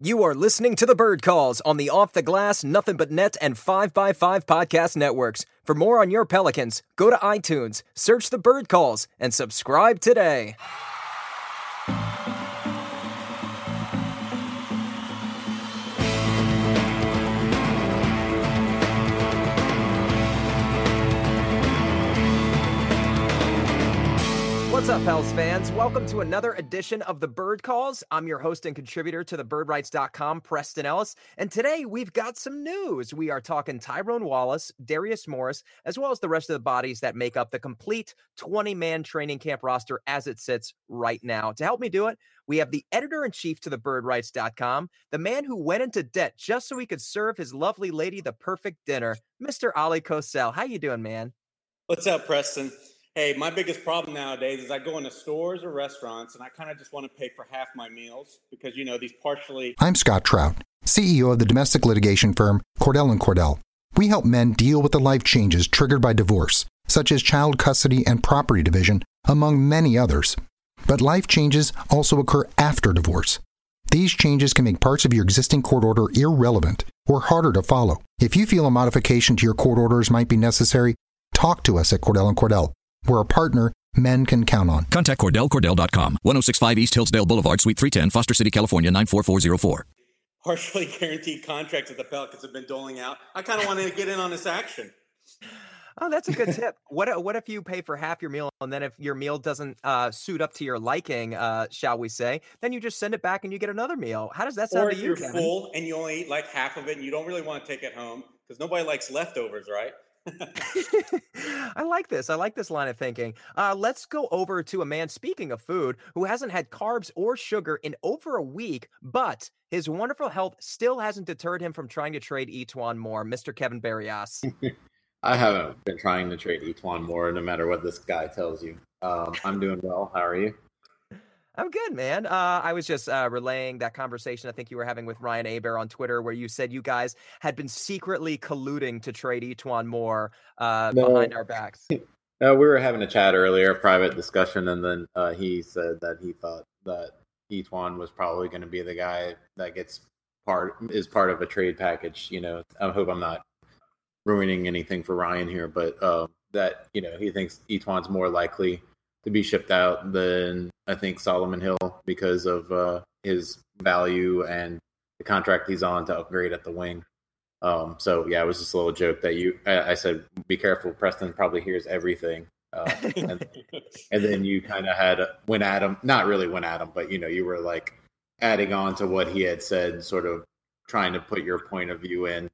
You are listening to the Bird Calls on the Off the Glass, Nothing But Net, and 5x5 podcast networks. For more on your Pelicans, go to iTunes, search the Bird Calls, and subscribe today. What's up, Pels fans? Welcome to another edition of the Bird Calls. I'm your host and contributor to the birdwrites.com, Preston Ellis. And today we've got some news. We are talking Tyrone Wallace, Darius Morris, as well as the rest of the bodies that make up the complete 20 man training camp roster as it sits right now. To help me do it, we have the editor in chief to the birdwrites.com, the man who went into debt just so he could serve his lovely lady the perfect dinner, Mr. Oleh Kosel. How you doing, man? What's up, Preston? Hey, my biggest problem nowadays is I go into stores or restaurants and I kind of just want to pay for half my meals because, you know, these partially. I'm Scott Trout, CEO of the domestic litigation firm Cordell and Cordell. We help men deal with the life changes triggered by divorce, such as child custody and property division, among many others. But life changes also occur after divorce. These changes can make parts of your existing court order irrelevant or harder to follow. If you feel a modification to your court orders might be necessary, talk to us at Cordell and Cordell. We're a partner men can count on. Contact Cordell, CordellCordell.com, 1065 East Hillsdale Boulevard, Suite 310, Foster City, California, 94404. Partially guaranteed contracts that the Pelicans have been doling out. I kind of want to get in on this action. Oh, that's a good tip. What what if you pay for half your meal and then if your meal doesn't uh, suit up to your liking, uh, shall we say, then you just send it back and you get another meal. How does that sound or to if you? you're Kevin? full and you only eat like half of it and you don't really want to take it home because nobody likes leftovers, right? I like this. I like this line of thinking. Uh, let's go over to a man, speaking of food, who hasn't had carbs or sugar in over a week, but his wonderful health still hasn't deterred him from trying to trade E'Twaun Moore, Mr. Kevin Barrios. I haven't been trying to trade E'Twaun Moore, no matter what this guy tells you. Um, I'm doing well. How are you? I'm good, man. Uh, I was just uh, relaying that conversation I think you were having with Ryan Aber on Twitter, where you said you guys had been secretly colluding to trade E'Twaun Moore uh, No. behind our backs. No, we were having a chat earlier, a private discussion, and then uh, he said that he thought that E'Twaun was probably going to be the guy that gets part is part of a trade package. You know, I hope I'm not ruining anything for Ryan here, but uh, that you know he thinks E'Twaun's more likely to be shipped out than I think Solomon Hill because of uh, his value and the contract he's on to upgrade at the wing. Um, so yeah, it was just a little joke that you. I, I said, "Be careful." Preston probably hears everything, uh, and, and then you kind of had went at him. Not really went at him, but you know, you were like adding on to what he had said, sort of trying to put your point of view in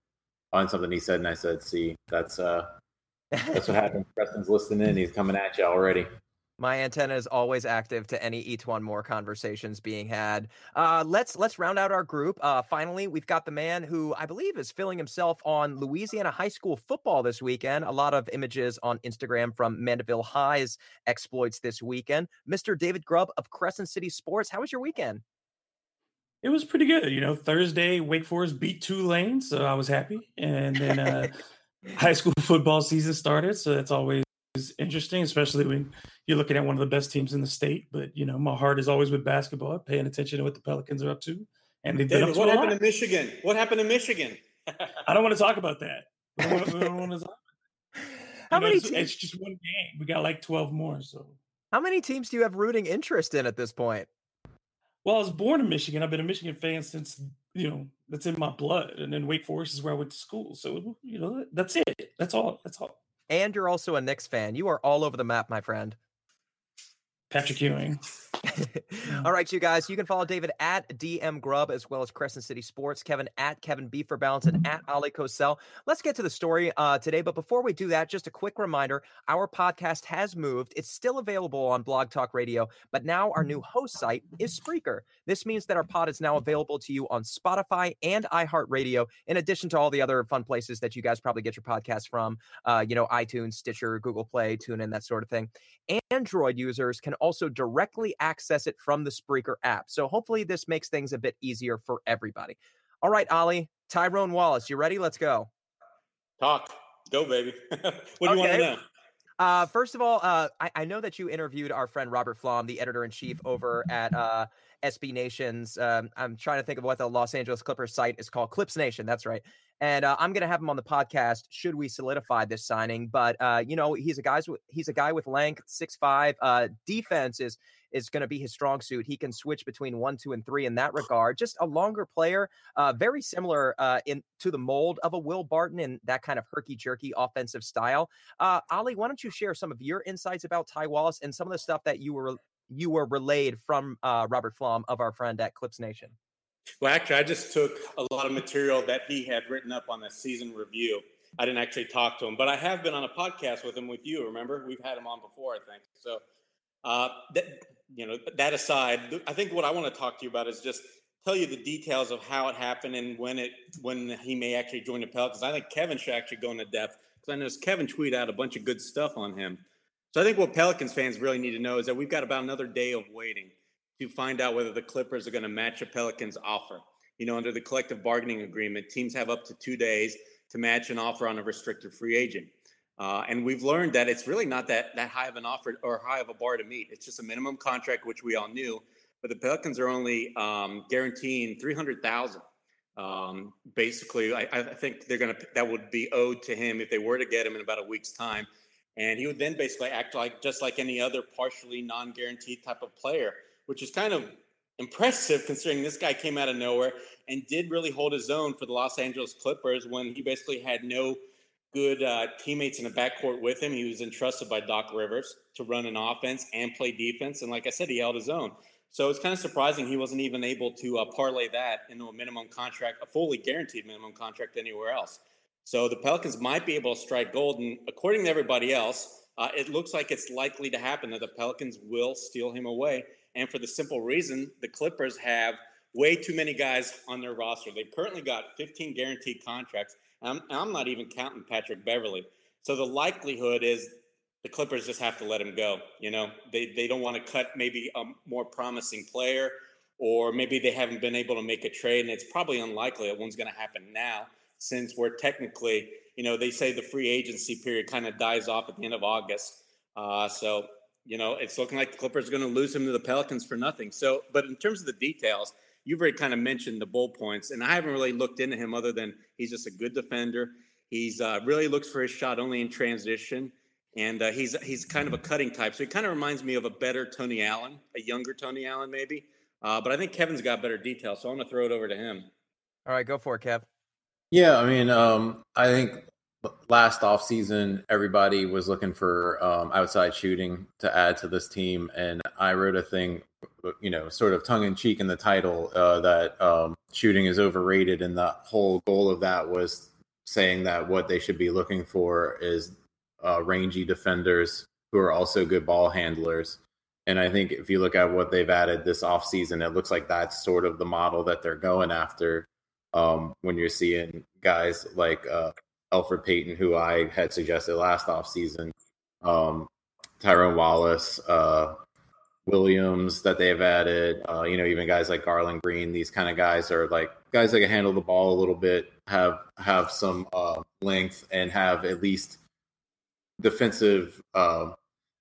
on something he said. And I said, "See, that's uh, that's what happens." Preston's listening in. He's coming at you already. My antenna is always active to any E'Twaun Moore conversations being had. Uh, let's let's round out our group. Uh, finally, we've got the man who I believe is filling himself on Louisiana high school football this weekend. A lot of images on Instagram from Mandeville High's exploits this weekend. Mr. David Grubb of Crescent City Sports. How was your weekend? It was pretty good. You know, Thursday, Wake Forest beat Tulane, so I was happy. And then uh, high school football season started, so that's always interesting, especially when you're looking at one of the best teams in the state. But you know, my heart is always with basketball, paying attention to what the Pelicans are up to, and they've been David, up to what a happened lot. to Michigan? What happened to Michigan? I don't want to talk about that. Don't wanna- don't wanna talk- How you know, many it's, te- it's just one game. We got like 12 more. So, How many teams do you have rooting interest in at this point? well, I was born in Michigan. I've been a Michigan fan since you know that's in my blood. And then Wake Forest is where I went to school. So you know that's it. That's all. That's all. And you're also a Knicks fan. You are all over the map, my friend. Patrick Ewing. All right, you guys. You can follow David at DM Grub as well as Crescent City Sports, Kevin at Kevin B for Balance, and at Oleh Kosel. Let's get to the story uh, today. But before we do that, just a quick reminder our podcast has moved. It's still available on Blog Talk Radio, but now our new host site is Spreaker. This means that our pod is now available to you on Spotify and iHeartRadio, in addition to all the other fun places that you guys probably get your podcast from, uh, you know, iTunes, Stitcher, Google Play, TuneIn, that sort of thing. Android users can also directly access it from the Spreaker app. So hopefully this makes things a bit easier for everybody. All right, Ali, Tyrone Wallace, you ready? Let's go. Talk. Go, baby. what do you want to know? Uh, first of all, uh, I, I, know that you interviewed our friend Robert Flom, the editor in chief over at uh, SB Nations. Um, I'm trying to think of what the Los Angeles Clippers site is called. Clips Nation. That's right. And uh, I'm going to have him on the podcast should we solidify this signing. But uh, you know, he's a guy's he's a guy with length, six five. Uh, defense is is going to be his strong suit. He can switch between one, two, and three in that regard. Just a longer player, uh, very similar uh, in to the mold of a Will Barton in that kind of herky jerky offensive style. Uh, Ali, why don't you share some of your insights about Ty Wallace and some of the stuff that you were you were relayed from uh, Robert Flom of our friend at Clips Nation? Well, actually, I just took a lot of material that he had written up on the season review. I didn't actually talk to him, but I have been on a podcast with him with you. Remember, we've had him on before, I think. So, uh, that you know, that aside, I think what I want to talk to you about is just tell you the details of how it happened and when it when he may actually join the Pelicans. I think Kevin should actually go into depth because I know Kevin tweeted out a bunch of good stuff on him. So I think what Pelicans fans really need to know is that we've got about another day of waiting to find out whether the Clippers are going to match a Pelicans offer. You know, under the collective bargaining agreement, teams have up to two days to match an offer on a restricted free agent. Uh, and we've learned that it's really not that that high of an offer or high of a bar to meet. It's just a minimum contract, which we all knew. But the Pelicans are only um, guaranteeing three hundred thousand. Um, basically, I, I, think they're going to that would be owed to him if they were to get him in about a week's time, and he would then basically act like just like any other partially non-guaranteed type of player which is kind of impressive considering this guy came out of nowhere and did really hold his own for the Los Angeles Clippers when he basically had no good uh, teammates in the backcourt with him. He was entrusted by Doc Rivers to run an offense and play defense. And like I said, he held his own. So it's kind of surprising he wasn't even able to uh, parlay that into a minimum contract, a fully guaranteed minimum contract anywhere else. So the Pelicans might be able to strike gold. And according to everybody else, uh, it looks like it's likely to happen that the Pelicans will steal him away and for the simple reason, the Clippers have way too many guys on their roster. They've currently got 15 guaranteed contracts. I'm, I'm not even counting Patrick Beverley. So the likelihood is the Clippers just have to let him go. You know, they, they don't want to cut maybe a more promising player, or maybe they haven't been able to make a trade. And it's probably unlikely that one's going to happen now since we're technically, you know, they say the free agency period kind of dies off at the end of August. Uh, so you know, it's looking like the Clippers are going to lose him to the Pelicans for nothing. So, but in terms of the details, you've already kind of mentioned the bull points, and I haven't really looked into him other than he's just a good defender. He's uh, really looks for his shot only in transition, and uh, he's he's kind of a cutting type. So he kind of reminds me of a better Tony Allen, a younger Tony Allen maybe. Uh, but I think Kevin's got better details, so I'm going to throw it over to him. All right, go for it, Kev. Yeah, I mean, um, I think last offseason, everybody was looking for um, outside shooting to add to this team. And I wrote a thing, you know, sort of tongue in cheek in the title uh, that um, shooting is overrated. And the whole goal of that was saying that what they should be looking for is uh, rangy defenders who are also good ball handlers. And I think if you look at what they've added this offseason, it looks like that's sort of the model that they're going after. Um, when you're seeing guys like uh, Elfrid Payton, who I had suggested last offseason, um, Tyrone Wallace, uh, Williams that they've added, uh, you know, even guys like Garlon Green, these kind of guys are like guys that can handle the ball a little bit, have have some uh, length, and have at least defensive uh,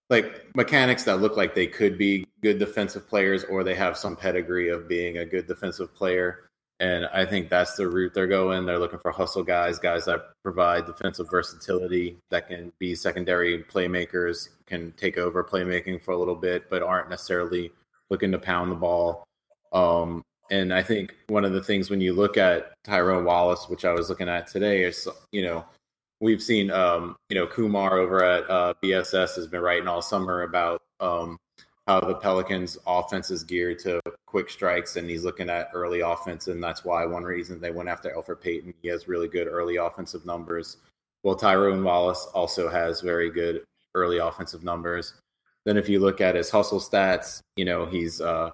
like mechanics that look like they could be good defensive players, or they have some pedigree of being a good defensive player. And I think that's the route they're going. They're looking for hustle guys, guys that provide defensive versatility, that can be secondary playmakers, can take over playmaking for a little bit, but aren't necessarily looking to pound the ball. Um, and I think one of the things when you look at Tyrone Wallace, which I was looking at today, is you know we've seen um, you know Kumar over at uh, BSS has been writing all summer about um, how the Pelicans' offense is geared to quick strikes, and he's looking at early offense, and that's why one reason they went after Elfrid Payton. He has really good early offensive numbers. Well, Tyrone Wallace also has very good early offensive numbers. Then, if you look at his hustle stats, you know he's uh,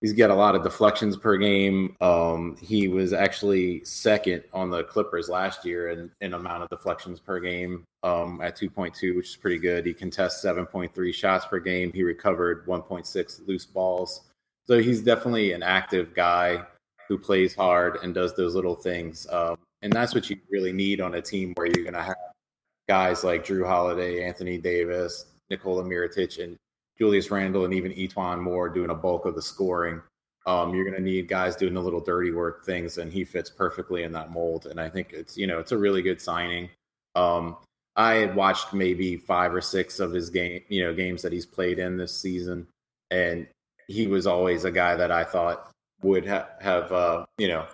he's got a lot of deflections per game. Um, he was actually second on the Clippers last year in, in amount of deflections per game um, at 2.2, which is pretty good. He contests 7.3 shots per game. He recovered 1.6 loose balls. So he's definitely an active guy who plays hard and does those little things. Um, and that's what you really need on a team where you're going to have guys like Jrue Holiday, Anthony Davis, Nikola Mirotic, and Julius Randle and even E'Twaun Moore doing a bulk of the scoring. Um, you're going to need guys doing the little dirty work things, and he fits perfectly in that mold. And I think it's you know it's a really good signing. Um, I had watched maybe five or six of his game, you know, games that he's played in this season, and he was always a guy that I thought would ha- have, uh, you know,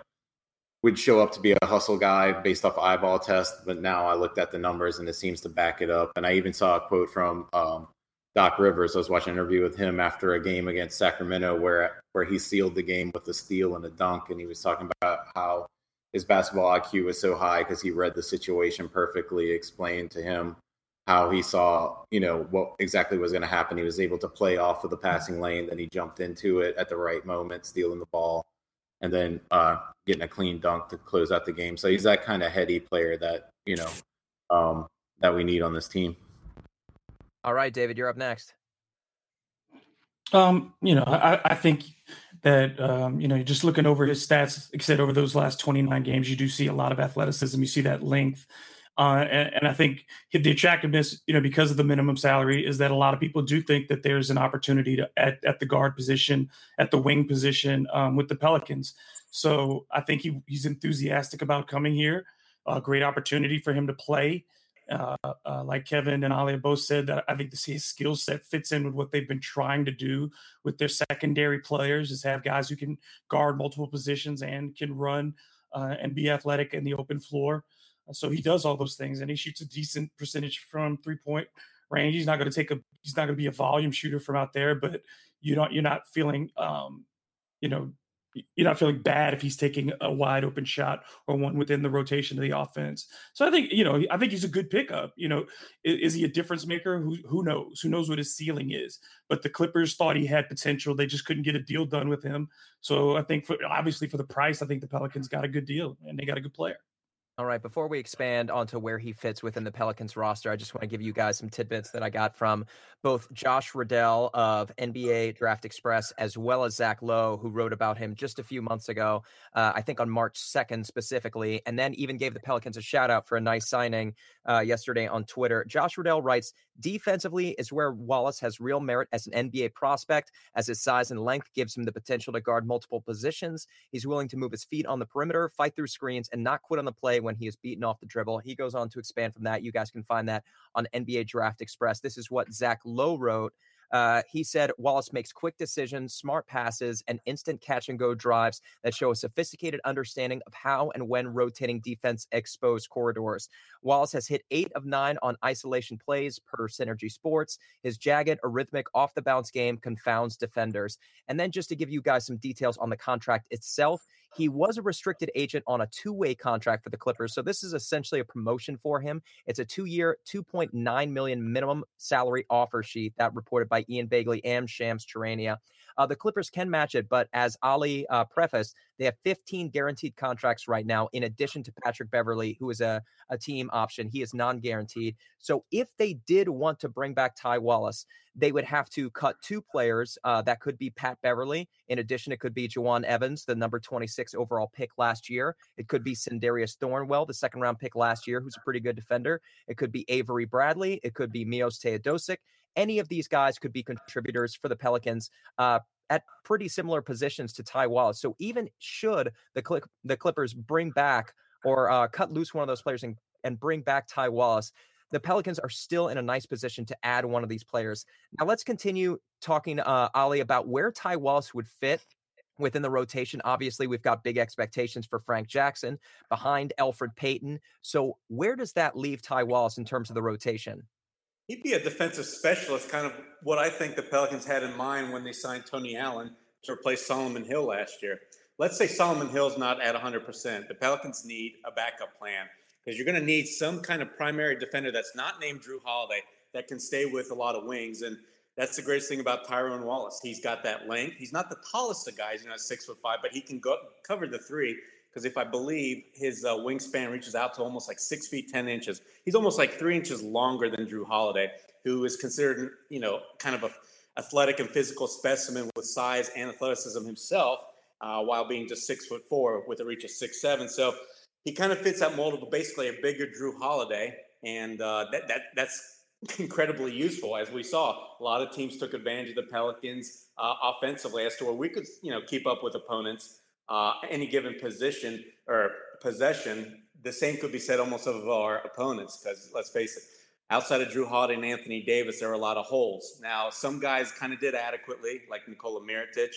would show up to be a hustle guy based off eyeball test. But now I looked at the numbers and it seems to back it up. And I even saw a quote from um, Doc Rivers. I was watching an interview with him after a game against Sacramento where where he sealed the game with a steal and a dunk, and he was talking about how his basketball IQ was so high because he read the situation perfectly, explained to him how he saw, you know, what exactly was going to happen. He was able to play off of the passing lane, then he jumped into it at the right moment, stealing the ball, and then uh, getting a clean dunk to close out the game. So he's that kind of heady player that you know um, that we need on this team. All right, David, you're up next. Um, you know, I, I think that um, you know, just looking over his stats, except over those last 29 games, you do see a lot of athleticism. You see that length. Uh, and, and, I think the attractiveness, you know, because of the minimum salary, is that a lot of people do think that there's an opportunity to at, at the guard position, at the wing position um, with the Pelicans. So I think he, he's enthusiastic about coming here. A great opportunity for him to play uh, uh, like Kevin and Ali both said, that I think the his skill set fits in with what they've been trying to do with their secondary players, is have guys who can guard multiple positions and can run uh, and be athletic in the open floor. Uh, so he does all those things, and he shoots a decent percentage from three point range. He's not going to take a, he's not going to be a volume shooter from out there, but you don't, you're not feeling, um, you know, you're not feeling bad if he's taking a wide open shot or one within the rotation of the offense. So I think you know I think he's a good pickup. You know, is, is, he a difference maker? Who who knows? Who knows what his ceiling is? But the Clippers thought he had potential. They just couldn't get a deal done with him. So I think for obviously for the price, I think the Pelicans got a good deal and they got a good player. All right, before we expand onto where he fits within the Pelicans roster, I just want to give you guys some tidbits that I got from both Josh Riddell of NBA Draft Express as well as Zach Lowe, who wrote about him just a few months ago, uh, I think on March 2nd specifically, and then even gave the Pelicans a shout out for a nice signing uh, yesterday on Twitter. Josh Riddell writes Defensively is where Wallace has real merit as an NBA prospect, as his size and length gives him the potential to guard multiple positions. He's willing to move his feet on the perimeter, fight through screens, and not quit on the play when he is beaten off the dribble. He goes on to expand from that. You guys can find that on NBA Draft Express. This is what Zach Lowe wrote uh, he said Wallace makes quick decisions, smart passes, and instant catch and go drives that show a sophisticated understanding of how and when rotating defense expose corridors. Wallace has hit eight of nine on isolation plays per Synergy Sports. His jagged, arrhythmic, off the bounce game confounds defenders. And then just to give you guys some details on the contract itself, he was a restricted agent on a two way contract for the Clippers. So this is essentially a promotion for him. It's a two year, 2.9 million minimum salary offer sheet that reported by Ian Begley and Shams Charania. Uh, the Clippers can match it, but as Ali uh, prefaced, they have 15 guaranteed contracts right now, in addition to Patrick Beverley, who is a, a team option. He is non guaranteed. So if they did want to bring back Ty Wallace, they would have to cut two players. Uh, that could be Pat Beverley. In addition, it could be Jawun Evans, the number 26 overall pick last year. It could be Sindarius Thornwell, the second round pick last year, who's a pretty good defender. It could be Avery Bradley. It could be Milos Teodosic. Any of these guys could be contributors for the Pelicans. Uh, at pretty similar positions to Ty Wallace. So even should the Clip, the Clippers bring back or uh, cut loose one of those players and, and bring back Ty Wallace, the Pelicans are still in a nice position to add one of these players. Now let's continue talking, uh, Ali, about where Ty Wallace would fit within the rotation. Obviously, we've got big expectations for Frank Jackson behind Elfrid Payton. So, where does that leave Ty Wallace in terms of the rotation? He'd be a defensive specialist, kind of what I think the Pelicans had in mind when they signed Tony Allen to replace Solomon Hill last year. Let's say Solomon Hill's not at 100%. The Pelicans need a backup plan because you're going to need some kind of primary defender that's not named Jrue Holiday that can stay with a lot of wings. And that's the greatest thing about Tyrone Wallace. He's got that length. He's not the tallest of guys, you know, six foot five, but he can go cover the three. Because if I believe his uh, wingspan reaches out to almost like six feet ten inches, he's almost like three inches longer than Jrue Holiday, who is considered, you know, kind of a athletic and physical specimen with size and athleticism himself, uh, while being just six foot four with a reach of six seven. So he kind of fits that mold of basically a bigger Jrue Holiday, and uh, that that that's incredibly useful. As we saw, a lot of teams took advantage of the Pelicans uh, offensively as to where we could, you know, keep up with opponents uh, any given position or possession. The same could be said almost of our opponents because let's face it, outside of Jrue Holiday and Anthony Davis, there are a lot of holes. Now, some guys kind of did adequately, like Nikola Mirotic,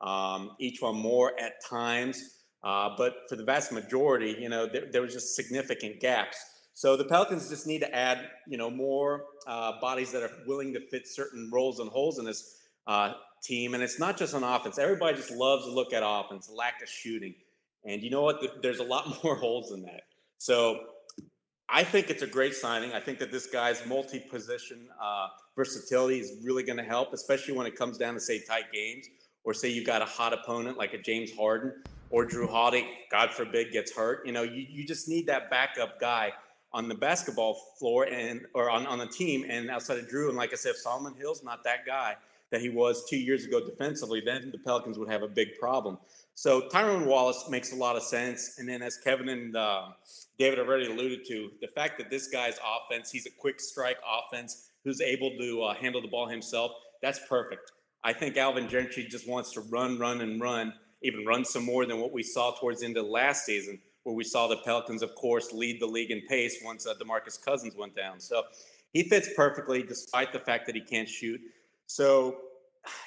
um, one more at times. Uh, but for the vast majority, you know, there, there was just significant gaps. So the Pelicans just need to add, you know, more uh, bodies that are willing to fit certain roles and holes in this uh, team. And it's not just on offense. Everybody just loves to look at offense, lack of shooting. And you know what? There's a lot more holes in that. So I think it's a great signing. I think that this guy's multi-position uh, versatility is really going to help, especially when it comes down to say tight games, or say you got a hot opponent like a James Harden or Jrue Holiday. God forbid gets hurt. You know, you, you just need that backup guy on the basketball floor and or on, on the team and outside of Jrue. And like I said, Solomon Hill's not that guy that he was two years ago defensively, then the Pelicans would have a big problem. So Tyrone Wallace makes a lot of sense. And then as Kevin and uh, David already alluded to, the fact that this guy's offense, he's a quick strike offense who's able to uh, handle the ball himself, that's perfect. I think Alvin Gentry just wants to run, run, and run, even run some more than what we saw towards the end of last season where we saw the Pelicans, of course, lead the league in pace once uh, DeMarcus Cousins went down. So he fits perfectly, despite the fact that he can't shoot. So,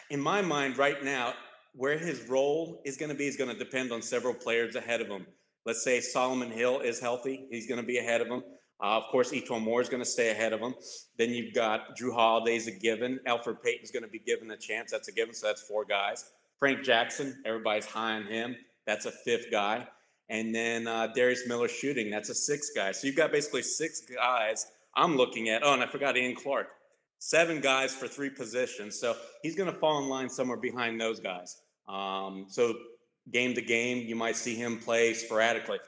in my mind, right now, where his role is going to be is going to depend on several players ahead of him. Let's say Solomon Hill is healthy; he's going to be ahead of him. Uh, of course, E'Twaun Moore is going to stay ahead of him. Then you've got Jrue Holiday's a given. Elfrid Payton's going to be given a chance. That's a given. So that's four guys. Frank Jackson, everybody's high on him. That's a fifth guy and then uh, Darius Miller shooting. That's a sixth guy. So you've got basically six guys I'm looking at. Oh, and I forgot Ian Clark. Seven guys for three positions. So he's going to fall in line somewhere behind those guys. Um, so game to game, you might see him play sporadically.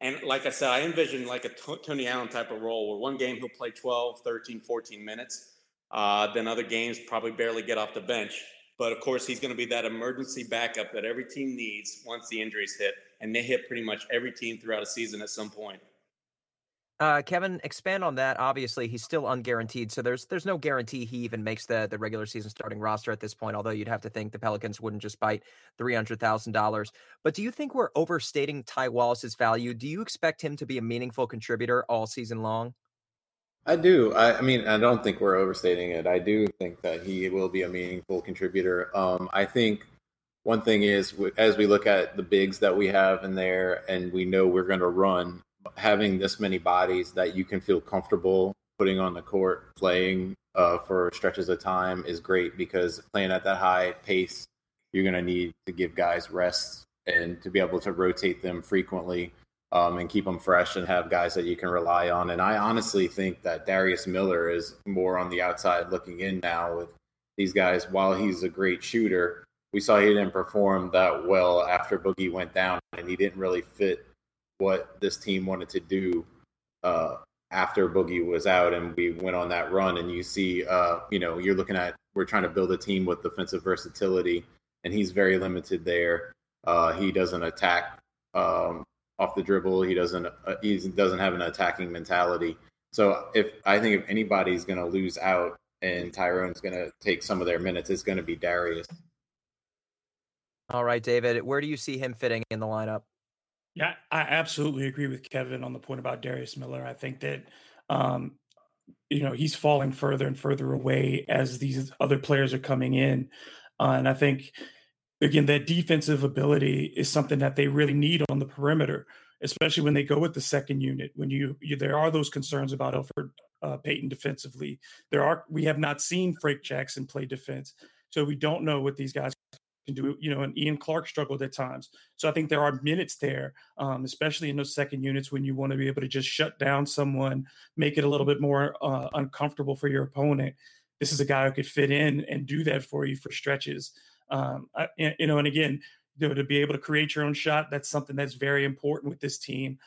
And like I said, I envision like a Tony Allen type of role where one game he'll play 12, 13, 14 minutes. Uh, then other games probably barely get off the bench. But of course, he's going to be that emergency backup that every team needs once the injuries hit and they hit pretty much every team throughout a season at some point. Uh, Kevin, expand on that. Obviously, he's still unguaranteed, so there's there's no guarantee he even makes the the regular season starting roster at this point. Although you'd have to think the Pelicans wouldn't just bite three hundred thousand dollars. But do you think we're overstating Ty Wallace's value? Do you expect him to be a meaningful contributor all season long? I do. I, I mean, I don't think we're overstating it. I do think that he will be a meaningful contributor. Um, I think one thing is as we look at the bigs that we have in there and we know we're going to run having this many bodies that you can feel comfortable putting on the court playing uh, for stretches of time is great because playing at that high pace you're going to need to give guys rest and to be able to rotate them frequently um, and keep them fresh and have guys that you can rely on. And i honestly think that darius miller is more on the outside looking in now with these guys. While he's a great shooter we saw he didn't perform that well after Boogie went down, and he didn't really fit what this team wanted to do uh, after Boogie was out, and we went on that run. And you see, uh, you know, you're looking at we're trying to build a team with defensive versatility, and he's very limited there. Uh, he doesn't attack um, off the dribble. He doesn't. Uh, he doesn't have an attacking mentality. So if I think if anybody's going to lose out and Tyrone's going to take some of their minutes, it's going to be Darius. All right, David, where do you see him fitting in the lineup? Yeah, I absolutely agree with Kevin on the point about Darius Miller. I think that um, you know he's falling further and further away as these other players are coming in, uh, and I think again, that defensive ability is something that they really need on the perimeter, especially when they go with the second unit. When you, you there are those concerns about Elfrid uh, Payton defensively. There are we have not seen Frank Jackson play defense, so we don't know what these guys can do. You know, and Ian Clark struggled at times. So I think there are minutes there, um, especially in those second units when you want to be able to just shut down someone, make it a little bit more uh, uncomfortable for your opponent. This is a guy who could fit in and do that for you for stretches. Um, I, you know, and again, you know, to be able to create your own shot, that's something that's very important with this team,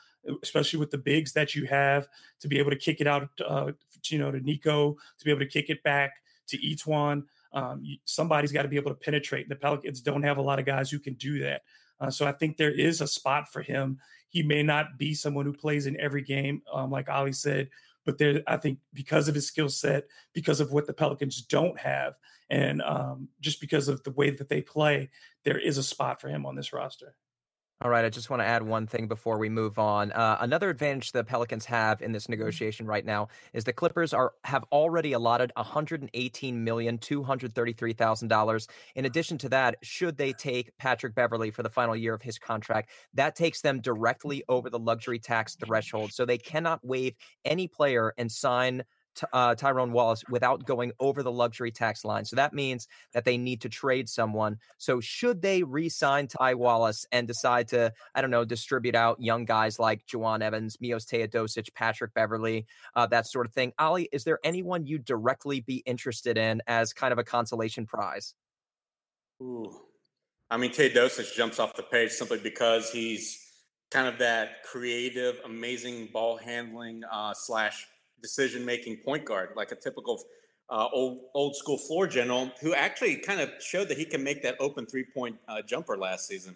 especially with the bigs that you have to be able to kick it out, uh, you know, to Nico, to be able to kick it back to E'Twaun. Um, somebody's got to be able to penetrate. The Pelicans don't have a lot of guys who can do that. Uh, so I think there is a spot for him. He may not be someone who plays in every game, um, like Ali said, but there, I think because of his skill set, because of what the Pelicans don't have, and um, just because of the way that they play, there is a spot for him on this roster. All right, I just want to add one thing before we move on. Uh, another advantage the Pelicans have in this mm-hmm. negotiation right now is the Clippers are have already allotted one hundred eighteen million two hundred thirty three thousand dollars. In addition to that, should they take Patrick Beverley for the final year of his contract, that takes them directly over the luxury tax threshold. So they cannot waive any player and sign uh, Tyrone Wallace without going over the luxury tax line. So that means that they need to trade someone. So should they re-sign Ty Wallace and decide to, I don't know, distribute out young guys like Jawun Evans, Milos Teodosic, Patrick Beverley, uh, that sort of thing? Ali, is there anyone you directly be interested in as kind of a consolation prize? Ooh. I mean, Teodosic jumps off the page simply because he's kind of that creative, amazing ball handling uh, slash decision making point guard, like a typical uh, old old school floor general, who actually kind of showed that he can make that open three point uh, jumper last season.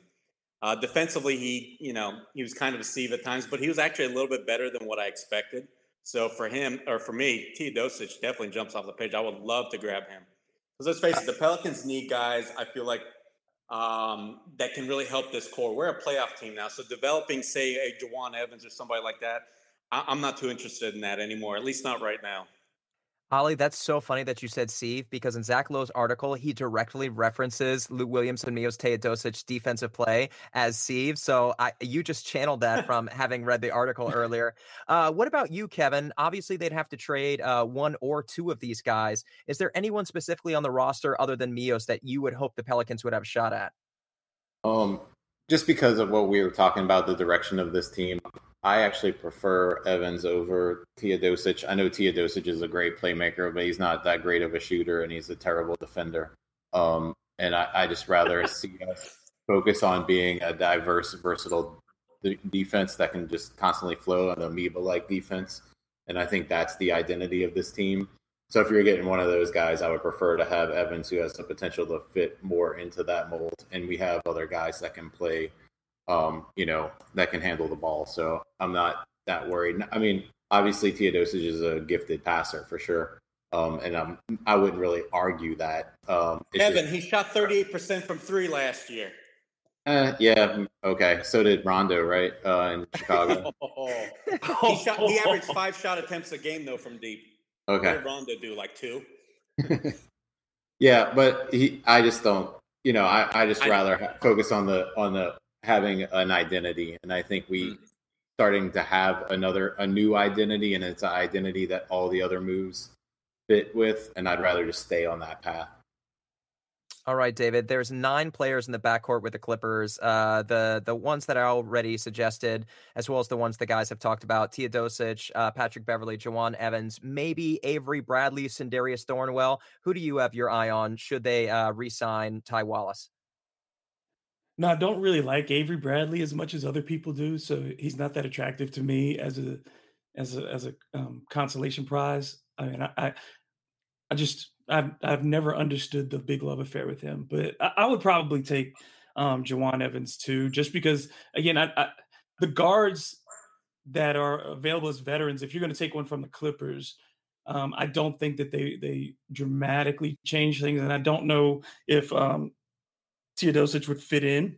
Uh, defensively, he you know he was kind of a sieve at times, but he was actually a little bit better than what I expected. So for him or for me, Teodosic definitely jumps off the page. I would love to grab him because let's face it, the Pelicans need guys. I feel like um, that can really help this core. We're a playoff team now, so developing, say, a Jawun Evans or somebody like that I- am not too interested in that anymore, at least not right now. Holly, that's so funny that you said Steve because in Zach Lowe's article, he directly references Lou Williams and Milos Teodosic's defensive play as Steve. So I, you just channeled that from having read the article earlier. Uh, what about you, Kevin? Obviously, they'd have to trade uh, one or two of these guys. Is there anyone specifically on the roster other than Milos that you would hope the Pelicans would have a shot at? Um, just because of what we were talking about, the direction of this team, I actually prefer Evans over Teodosic. I know Teodosic is a great playmaker, but he's not that great of a shooter, and he's a terrible defender. Um, and I, I just rather see us focus on being a diverse, versatile defense that can just constantly flow, an amoeba-like defense. And I think that's the identity of this team. So if you're getting one of those guys, I would prefer to have Evans, who has the potential to fit more into that mold, and we have other guys that can play um, you know, that can handle the ball. So I'm not that worried. I mean, obviously Teodosic is a gifted passer for sure. Um, and I'm, I wouldn't really argue that. Um, Evan, he shot 38% from three last year. Uh, yeah, okay. So did Rondo, right? Uh, in Chicago. oh, he, shot, he averaged five shot attempts a game though from deep. Okay. Rondo do? Like two. yeah, but he. I just don't. You know, I, I just I, rather focus on the on the having an identity, and I think we mm. starting to have another a new identity, and it's an identity that all the other moves fit with, and I'd rather just stay on that path. All right, David. There's nine players in the backcourt with the Clippers. Uh, the the ones that I already suggested, as well as the ones the guys have talked about: Teodosic, uh, Patrick Beverley, Jawun Evans, maybe Avery Bradley, Sindarius Thornwell. Who do you have your eye on? Should they uh, re-sign Ty Wallace? No, I don't really like Avery Bradley as much as other people do. So he's not that attractive to me as a as a as a um, consolation prize. I mean, I, I, I just I've I've never understood the big love affair with him, but I, I would probably take um Jawun Evans too, just because again, I, I the guards that are available as veterans, if you're going to take one from the Clippers, um, I don't think that they they dramatically change things, and I don't know if um, Teodosic would fit in.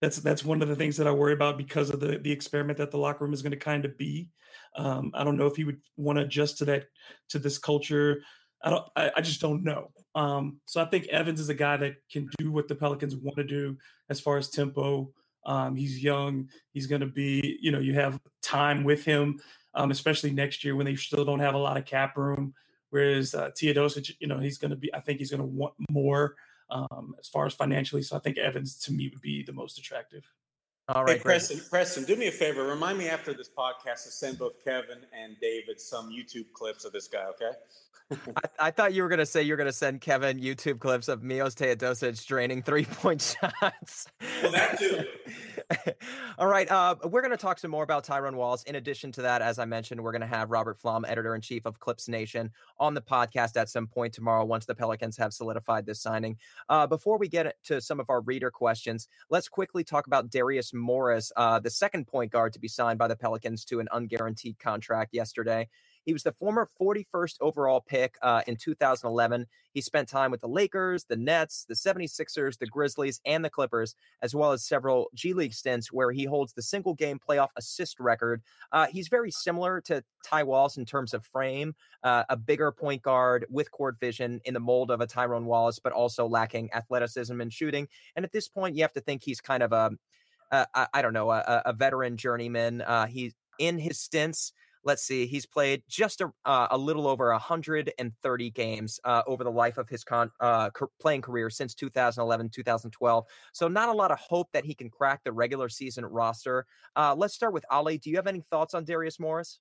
That's that's one of the things that I worry about because of the the experiment that the locker room is going to kind of be. Um, I don't know if he would want to adjust to that to this culture I don't. I, I just don't know. Um, so I think Evans is a guy that can do what the Pelicans want to do as far as tempo. Um, he's young. He's going to be. You know, you have time with him, um, especially next year when they still don't have a lot of cap room. Whereas uh, Teodosic, you know, he's going to be. I think he's going to want more um, as far as financially. So I think Evans to me would be the most attractive. All right, hey, Preston, Preston, do me a favor. Remind me after this podcast to send both Kevin and David some YouTube clips of this guy, okay? I, I, thought you were going to say you're going to send Kevin YouTube clips of Milos Teodosic draining three point shots. Well, that too. All right. Uh, we're going to talk some more about Tyrone Walls. In addition to that, as I mentioned, we're going to have Robert Flom, editor in chief of Clips Nation, on the podcast at some point tomorrow once the Pelicans have solidified this signing. Uh, before we get to some of our reader questions, let's quickly talk about Darius Morris, uh, the second point guard to be signed by the Pelicans to an unguaranteed contract yesterday. He was the former 41st overall pick uh, in 2011. He spent time with the Lakers, the Nets, the 76ers, the Grizzlies, and the Clippers, as well as several G League stints where he holds the single game playoff assist record. Uh, he's very similar to Ty Wallace in terms of frame, uh, a bigger point guard with court vision in the mold of a Tyrone Wallace, but also lacking athleticism and shooting. And at this point, you have to think he's kind of a uh, I, don't know, a, a veteran journeyman. Uh, he's in his stints let's see, he's played just a, uh, a little over 130 games uh, over the life of his con- uh, playing career since 2011, 2012. So, not a lot of hope that he can crack the regular season roster. Uh, let's start with Ali. Do you have any thoughts on Darius Morris?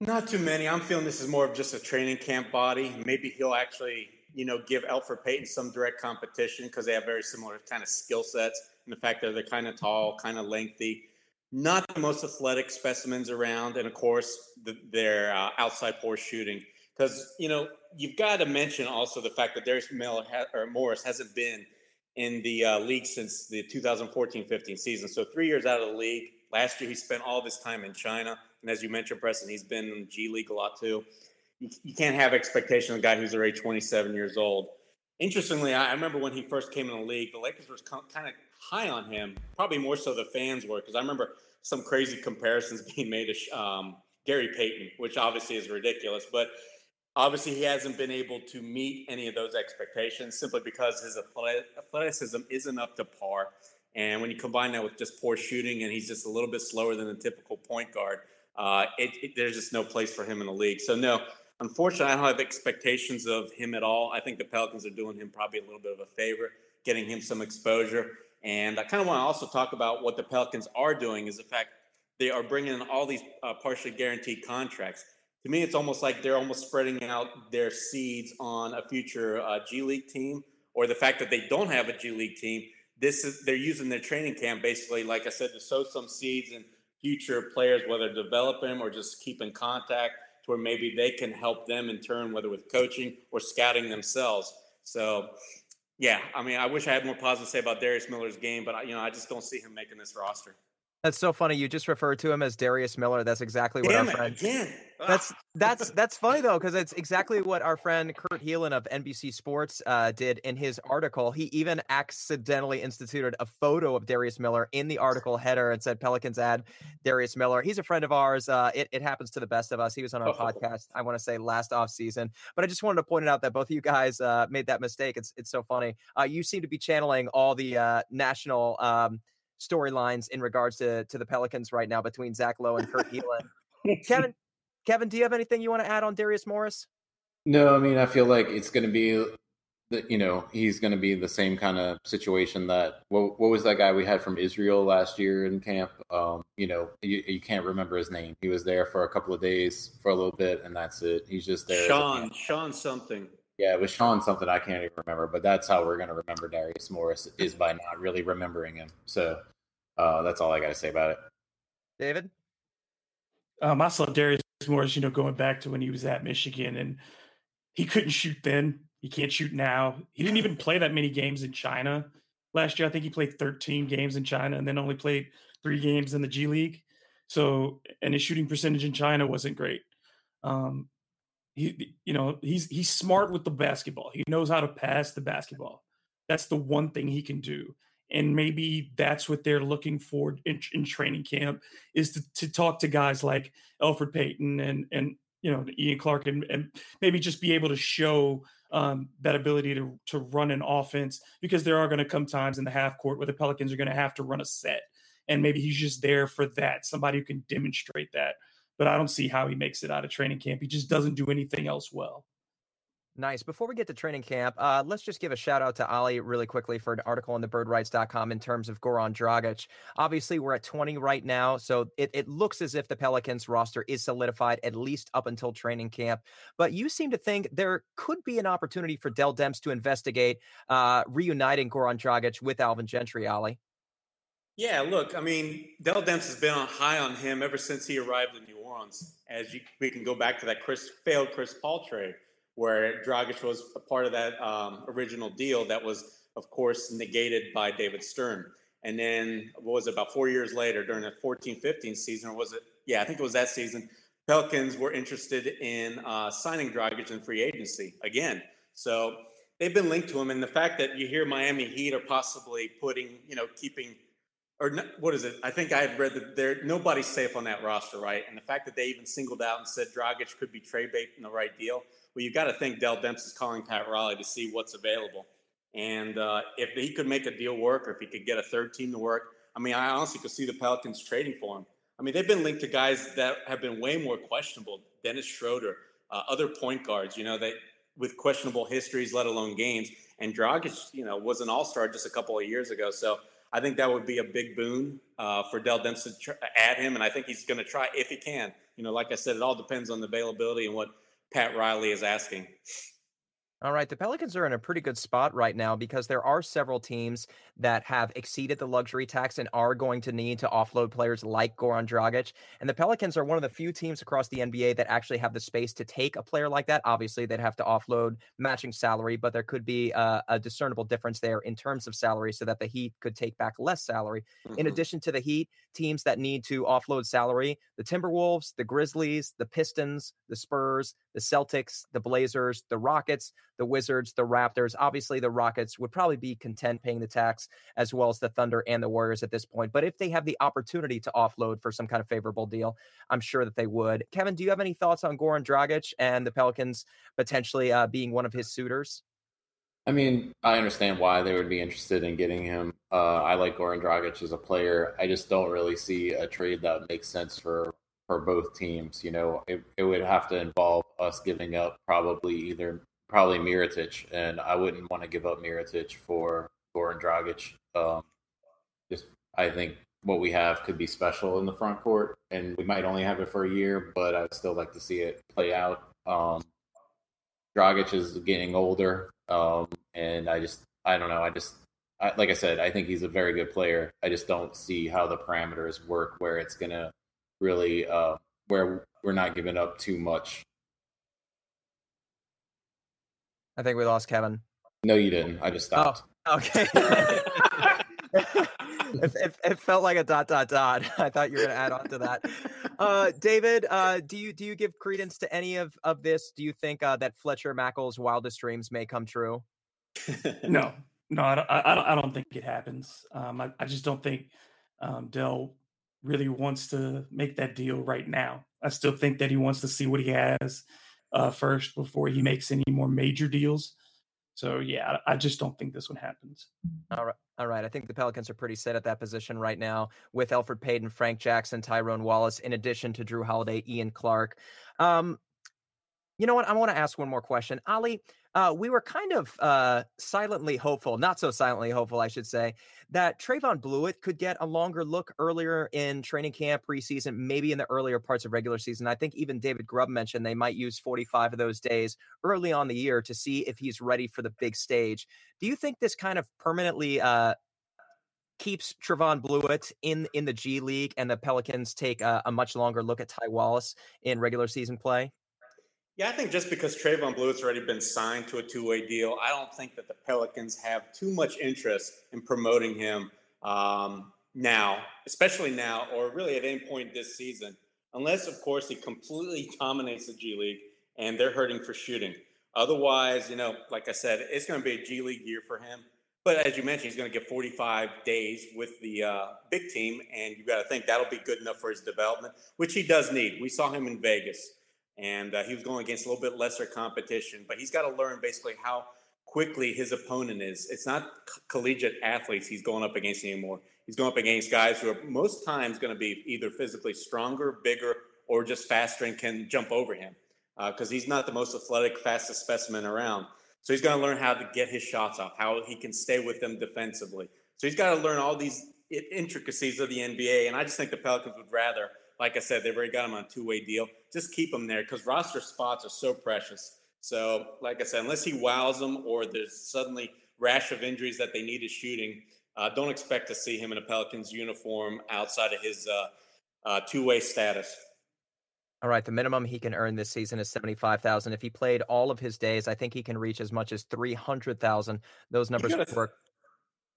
Not too many. I'm feeling this is more of just a training camp body. Maybe he'll actually, you know, give Elfrid Payton some direct competition because they have very similar kind of skill sets and the fact that they're kind of tall, kind of lengthy not the most athletic specimens around, and of course, the, their uh, outside force shooting. Because you know you've got to mention also the fact that Darius Miller ha- or Morris hasn't been in the uh, league since the 2014-15 season. So three years out of the league. Last year he spent all of his time in China, and as you mentioned, Preston, he's been in G League a lot too. You, you can't have expectation of a guy who's already 27 years old. Interestingly, I, remember when he first came in the league, the Lakers were kind of high on him, probably more so the fans were, because I remember some crazy comparisons being made to um, Gary Payton, which obviously is ridiculous. But obviously, he hasn't been able to meet any of those expectations simply because his athleticism isn't up to par. And when you combine that with just poor shooting, and he's just a little bit slower than a typical point guard, uh, it, it, there's just no place for him in the league. So no, unfortunately, I don't have expectations of him at all. I think the Pelicans are doing him probably a little bit of a favor, getting him some exposure. And I kind of want to also talk about what the Pelicans are doing is the fact they are bringing in all these uh, partially guaranteed contracts. To me, it's almost like they're almost spreading out their seeds on a future uh, G League team, or the fact that they don't have a G League team. This is they're using their training camp basically, like I said, to sow some seeds in future players, whether develop them or just keep in contact where maybe they can help them in turn, whether with coaching or scouting themselves. So yeah, I mean, I wish I had more positive to say about Darius Miller's game, but I, you know, I just don't see him making this roster. That's so funny. You just referred to him as Darius Miller. That's exactly what Damn our friend. Again. That's that's that's funny though, because it's exactly what our friend Kurt Helin of NBC Sports uh, did in his article. He even accidentally instituted a photo of Darius Miller in the article header and said Pelicans add Darius Miller. He's a friend of ours. Uh, it, it happens to the best of us. He was on our oh. podcast. I want to say last off season, but I just wanted to point it out that both of you guys uh, made that mistake. It's it's so funny. Uh, you seem to be channeling all the uh, national. Um, storylines in regards to to the Pelicans right now between Zach Lowe and Kurt Helin. Kevin, Kevin, do you have anything you want to add on Darius Morris? No, I mean I feel like it's going to be that you know he's going to be the same kind of situation that what, what was that guy we had from Israel last year in camp? Um, you know, you, you can't remember his name. He was there for a couple of days for a little bit, and that's it. He's just there. Sean, Sean something. Yeah, it was Sean something I can't even remember, but that's how we're going to remember Darius Morris is by not really remembering him. So uh, that's all I got to say about it. David? Um, I saw Darius Morris, you know, going back to when he was at Michigan and he couldn't shoot then. He can't shoot now. He didn't even play that many games in China last year. I think he played 13 games in China and then only played three games in the G League. So, and his shooting percentage in China wasn't great. Um, he, you know, he's he's smart with the basketball. He knows how to pass the basketball. That's the one thing he can do. And maybe that's what they're looking for in, in training camp is to, to talk to guys like Elfrid Payton and and you know Ian Clark and, and maybe just be able to show um, that ability to to run an offense because there are going to come times in the half court where the Pelicans are going to have to run a set, and maybe he's just there for that. Somebody who can demonstrate that. But I don't see how he makes it out of training camp. He just doesn't do anything else well. Nice. Before we get to training camp, uh, let's just give a shout out to Ali really quickly for an article on thebirdwrites.com in terms of Goran Dragic. Obviously, we're at 20 right now, so it, it looks as if the Pelicans roster is solidified at least up until training camp. But you seem to think there could be an opportunity for Dell Demps to investigate uh, reuniting Goran Dragic with Alvin Gentry, Ali. Yeah, look, I mean, Dell Demps has been on high on him ever since he arrived in New Orleans. As you, we can go back to that Chris failed Chris Paul trade where Dragic was a part of that um, original deal that was, of course, negated by David Stern. And then, what was it, about four years later during the 14 15 season, or was it? Yeah, I think it was that season. Pelicans were interested in uh, signing Dragic in free agency again. So they've been linked to him. And the fact that you hear Miami Heat are possibly putting, you know, keeping or what is it? I think I had read that there nobody's safe on that roster, right? And the fact that they even singled out and said Dragic could be trade bait in the right deal. Well, you got to think Dell Demps is calling Pat Riley to see what's available, and uh, if he could make a deal work, or if he could get a third team to work. I mean, I honestly could see the Pelicans trading for him. I mean, they've been linked to guys that have been way more questionable. Dennis Schroeder, uh, other point guards, you know, that with questionable histories, let alone games. And Dragic, you know, was an All Star just a couple of years ago. So I think that would be a big boon uh, for Dell Demps to tr- add him, and I think he's going to try if he can. You know, like I said, it all depends on the availability and what Pat Riley is asking. All right, the Pelicans are in a pretty good spot right now because there are several teams that have exceeded the luxury tax and are going to need to offload players like Goran Dragic. And the Pelicans are one of the few teams across the NBA that actually have the space to take a player like that. Obviously, they'd have to offload matching salary, but there could be a, a discernible difference there in terms of salary so that the Heat could take back less salary. Mm-hmm. In addition to the Heat, teams that need to offload salary, the Timberwolves, the Grizzlies, the Pistons, the Spurs, the Celtics, the Blazers, the Rockets, the Wizards, the Raptors. Obviously, the Rockets would probably be content paying the tax, as well as the Thunder and the Warriors at this point. But if they have the opportunity to offload for some kind of favorable deal, I'm sure that they would. Kevin, do you have any thoughts on Goran Dragic and the Pelicans potentially uh, being one of his suitors? I mean, I understand why they would be interested in getting him. Uh, I like Goran Dragic as a player. I just don't really see a trade that makes sense for for both teams. You know, it, it would have to involve us giving up probably either probably Mirotic, and I wouldn't want to give up Mirotic for Goran Dragic. Um, just I think what we have could be special in the front court, and we might only have it for a year, but I'd still like to see it play out. Um, Dragic is getting older, um, and I just I don't know. I just I, like I said, I think he's a very good player. I just don't see how the parameters work where it's gonna really uh, where we're not giving up too much. I think we lost Kevin. No, you didn't. I just stopped. Oh, okay. it, it, it, felt like a dot dot dot. I thought you were going to add on to that. Uh, David, uh, do you do you give credence to any of of this? Do you think uh, that Fletcher Mackel's wildest dreams may come true? no, no, I don't, I don't. I don't think it happens. Um, I, I just don't think um, Dell really wants to make that deal right now. I still think that he wants to see what he has uh, first before he makes any more major deals. So yeah, I just don't think this one happens. All right. All right. I think the Pelicans are pretty set at that position right now with Elfrid Payton, Frank Jackson, Tyrone Wallace, in addition to Jrue Holiday, Ian Clark. Um, you know what? I want to ask one more question. Ali, uh, we were kind of uh, silently hopeful, not so silently hopeful, I should say, that Trevon Bluiett could get a longer look earlier in training camp, preseason, maybe in the earlier parts of regular season. I think even David Grubb mentioned they might use 45 of those days early on the year to see if he's ready for the big stage. Do you think this kind of permanently uh, keeps Trevon Bluiett in in the G League and the Pelicans take a, a much longer look at Ty Wallace in regular season play? Yeah, I think just because Trevon Bluiett's already been signed to a two-way deal, I don't think that the Pelicans have too much interest in promoting him um, now, especially now, or really at any point this season, unless, of course, he completely dominates the G League and they're hurting for shooting. Otherwise, you know, like I said, it's going to be a G League year for him. But as you mentioned, he's going to get 45 days with the uh, big team, and you've got to think that'll be good enough for his development, which he does need. We saw him in Vegas and uh, he was going against a little bit lesser competition. But he's got to learn basically how quickly his opponent is. It's not collegiate athletes he's going up against anymore. He's going up against guys who are most times going to be either physically stronger, bigger, or just faster and can jump over him because uh, he's not the most athletic, fastest specimen around. So he's going to learn how to get his shots off, how he can stay with them defensively. So he's got to learn all these intricacies of the NBA. And I just think the Pelicans would rather, like I said, they've already got him on a two way deal. Just keep him there because roster spots are so precious. So, like I said, unless he wows them or there's suddenly rash of injuries that they need his shooting, uh, don't expect to see him in a Pelicans uniform outside of his uh, uh, two way status. All right, the minimum he can earn this season is seventy-five thousand. If he played all of his days, I think he can reach as much as three hundred thousand. Those numbers work.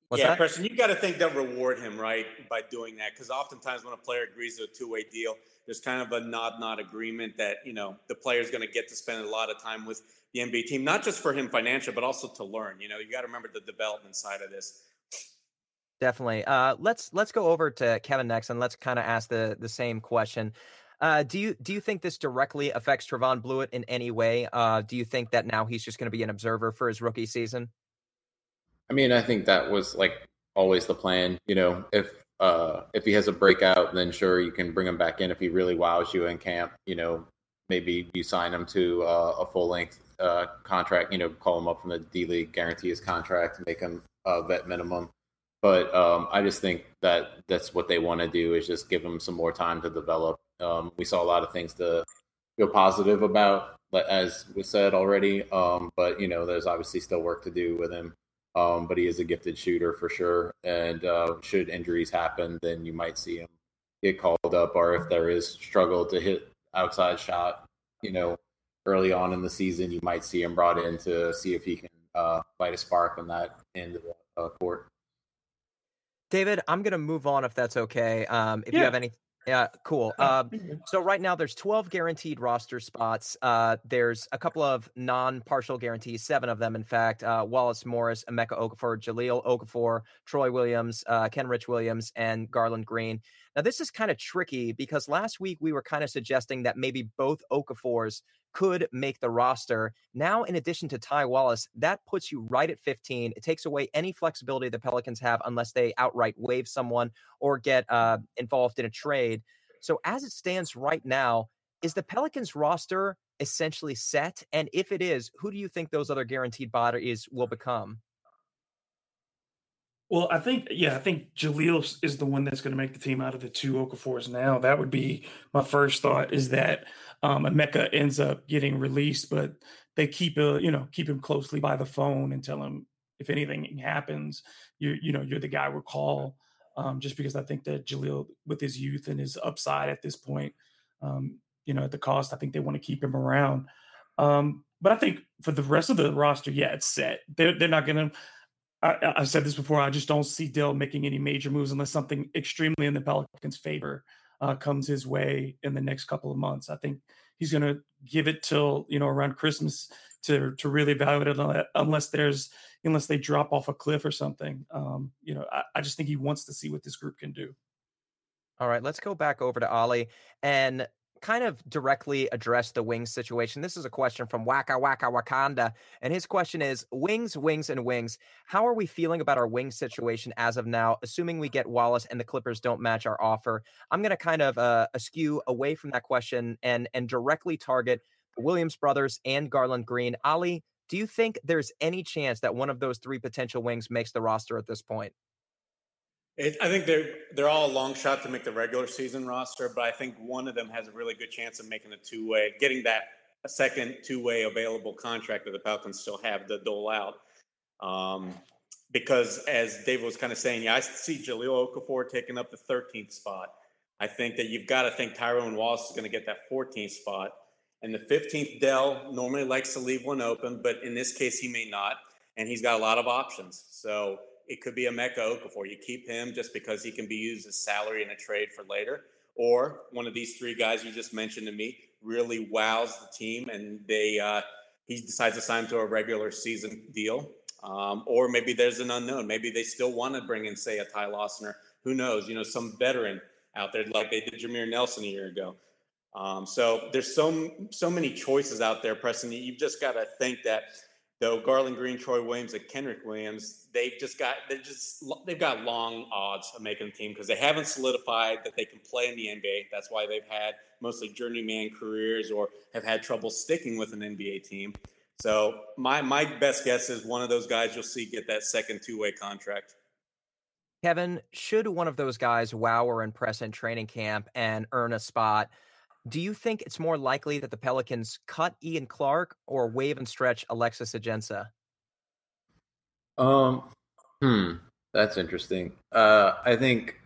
What's yeah, that? Preston, you got to think they'll reward him, right, by doing that. Because oftentimes when a player agrees to a two-way deal, there's kind of a nod-nod agreement that you know the player's going to get to spend a lot of time with the NBA team, not just for him financial, but also to learn. You know, you got to remember the development side of this. Definitely. Uh, let's let's go over to Kevin next, and let's kind of ask the the same question. Uh, do you do you think this directly affects Trevon Bluiett in any way? Uh, do you think that now he's just going to be an observer for his rookie season? I mean, I think that was like always the plan. You know, if uh, if he has a breakout, then sure you can bring him back in. If he really wows you in camp, you know, maybe you sign him to uh, a full length uh, contract. You know, call him up from the D League, guarantee his contract, make him a vet minimum. But um, I just think that that's what they want to do is just give him some more time to develop um, we saw a lot of things to feel positive about, as was said already. Um, but you know, there's obviously still work to do with him. Um, but he is a gifted shooter for sure. And uh, should injuries happen, then you might see him get called up, or if there is struggle to hit outside shot, you know, early on in the season, you might see him brought in to see if he can uh, light a spark on that end of the uh, court. David, I'm going to move on if that's okay. Um, if yeah. you have any yeah, cool. Uh, so right now there's 12 guaranteed roster spots. Uh, there's a couple of non-partial guarantees, seven of them, in fact. Uh, Wallace Morris, Emeka Okafor, Jahlil Okafor, Troy Williams, uh, Kenrich Williams, and Garlon Green. Now this is kind of tricky because last week we were kind of suggesting that maybe both Okafors could make the roster. Now, in addition to Ty Wallace, that puts you right at 15. It takes away any flexibility the Pelicans have unless they outright waive someone or get uh, involved in a trade. So, as it stands right now, is the Pelicans roster essentially set? And if it is, who do you think those other guaranteed bodies will become? Well, I think yeah, I think Jahlil is the one that's going to make the team out of the two Okafors now. That would be my first thought is that um, Emeka ends up getting released, but they keep a you know keep him closely by the phone and tell him if anything happens, you you know you're the guy we'll call. Um, just because I think that Jahlil, with his youth and his upside at this point, um, you know, at the cost, I think they want to keep him around. Um, but I think for the rest of the roster, yeah, it's set. They're they're not going to I, have said this before. I just don't see Dell making any major moves unless something extremely in the Pelicans' favor uh, comes his way in the next couple of months. I think he's going to give it till you know around Christmas to to really evaluate it, unless there's unless they drop off a cliff or something. Um, you know, I, I just think he wants to see what this group can do. All right, let's go back over to Ali and kind of directly address the wings situation. This is a question from Waka Waka Wakanda. And his question is wings, wings, and wings. How are we feeling about our wings situation as of now, assuming we get Wallace and the Clippers don't match our offer? I'm going to kind of uh, askew away from that question and, and directly target Williams brothers and Garlon Green. Ali, do you think there's any chance that one of those three potential wings makes the roster at this point? It, I think they're they're all a long shot to make the regular season roster, but I think one of them has a really good chance of making a two way, getting that a second two way available contract that the Falcons still have to dole out. Um, because as Dave was kind of saying, yeah, I see Jahlil Okafor taking up the 13th spot. I think that you've got to think Tyrone Wallace is going to get that 14th spot. And the 15th, Dell normally likes to leave one open, but in this case, he may not. And he's got a lot of options. So it could be Emeka Okafor. You keep him just because he can be used as salary in a trade for later. Or one of these three guys you just mentioned to me really wows the team and they uh, he decides to sign to a regular season deal. Um, or maybe there's an unknown. Maybe they still want to bring in, say, a Ty Lawson or who knows, you know, some veteran out there like they did Jameer Nelson a year ago. Um, so there's so so many choices out there, Preston. You've just got to think that though Garlon Green, Troy Williams, and Kenrich Williams, they've just got they're just they've got long odds of making the team because they haven't solidified that they can play in the NBA. That's why they've had mostly journeyman careers or have had trouble sticking with an NBA team. So my my best guess is one of those guys you'll see get that second two way contract. Kevin, should one of those guys wow or impress in training camp and earn a spot? Do you think it's more likely that the Pelicans cut Ian Clark or waive and stretch Alexis Ajinça? Um, hmm, that's interesting. Uh, I think,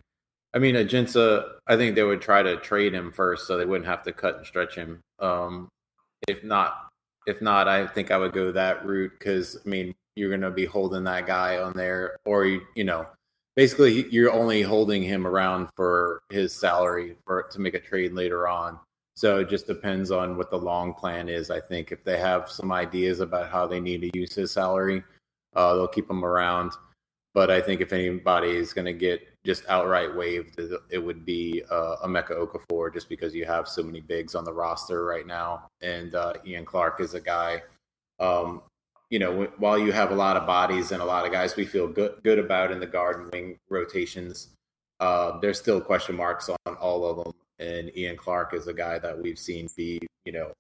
I mean, Ajinça, I think they would try to trade him first so they wouldn't have to cut and stretch him. Um, if not, if not, I think I would go that route because I mean, you're going to be holding that guy on there, or you, you know, basically you're only holding him around for his salary for to make a trade later on. So it just depends on what the long plan is. I think if they have some ideas about how they need to use his salary, uh, they'll keep him around. But I think if anybody is going to get just outright waived, it would be uh, Emeka Okafor, just because you have so many bigs on the roster right now, and uh, Ian Clark is a guy. Um, you know, while you have a lot of bodies and a lot of guys we feel good good about in the guard wing rotations, uh, there's still question marks on all of them and Ian Clark is a guy that we've seen be, you know,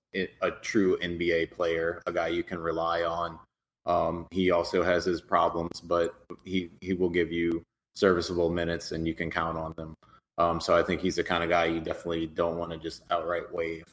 a true NBA player, a guy you can rely on. Um, he also has his problems, but he he will give you serviceable minutes, and you can count on them. Um, so I think he's the kind of guy you definitely don't want to just outright waive.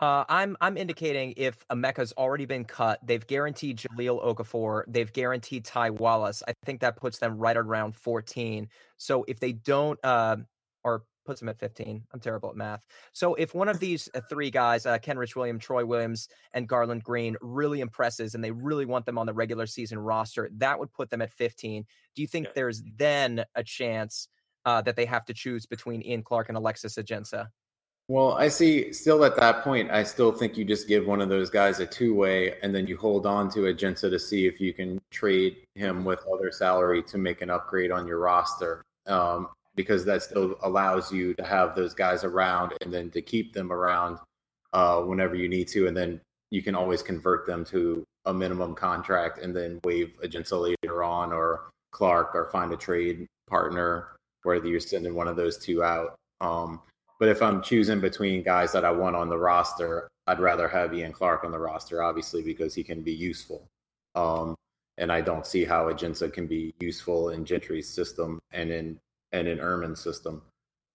Uh, I'm I'm indicating if Emeka's already been cut, they've guaranteed Jahlil Okafor, they've guaranteed Ty Wallace. I think that puts them right around 14. So if they don't, uh, or puts them at 15. I'm terrible at math. So if one of these uh, three guys, uh, Kenrich Williams, Troy Williams, and Garlon Green, really impresses and they really want them on the regular season roster, that would put them at 15. Do you think yeah. there's then a chance uh, that they have to choose between Ian Clark and Alexis Ajinça? Well, I see still at that point, I still think you just give one of those guys a two way and then you hold on to Ajinça to see if you can trade him with other salary to make an upgrade on your roster. Um, because that still allows you to have those guys around and then to keep them around uh, whenever you need to, and then you can always convert them to a minimum contract and then waive Ajinça later on or Clark or find a trade partner whether you're sending one of those two out. Um, but if I'm choosing between guys that I want on the roster, I'd rather have Ian Clark on the roster, obviously, because he can be useful. Um, and I don't see how Ajinça can be useful in Gentry's system and in and an Erman system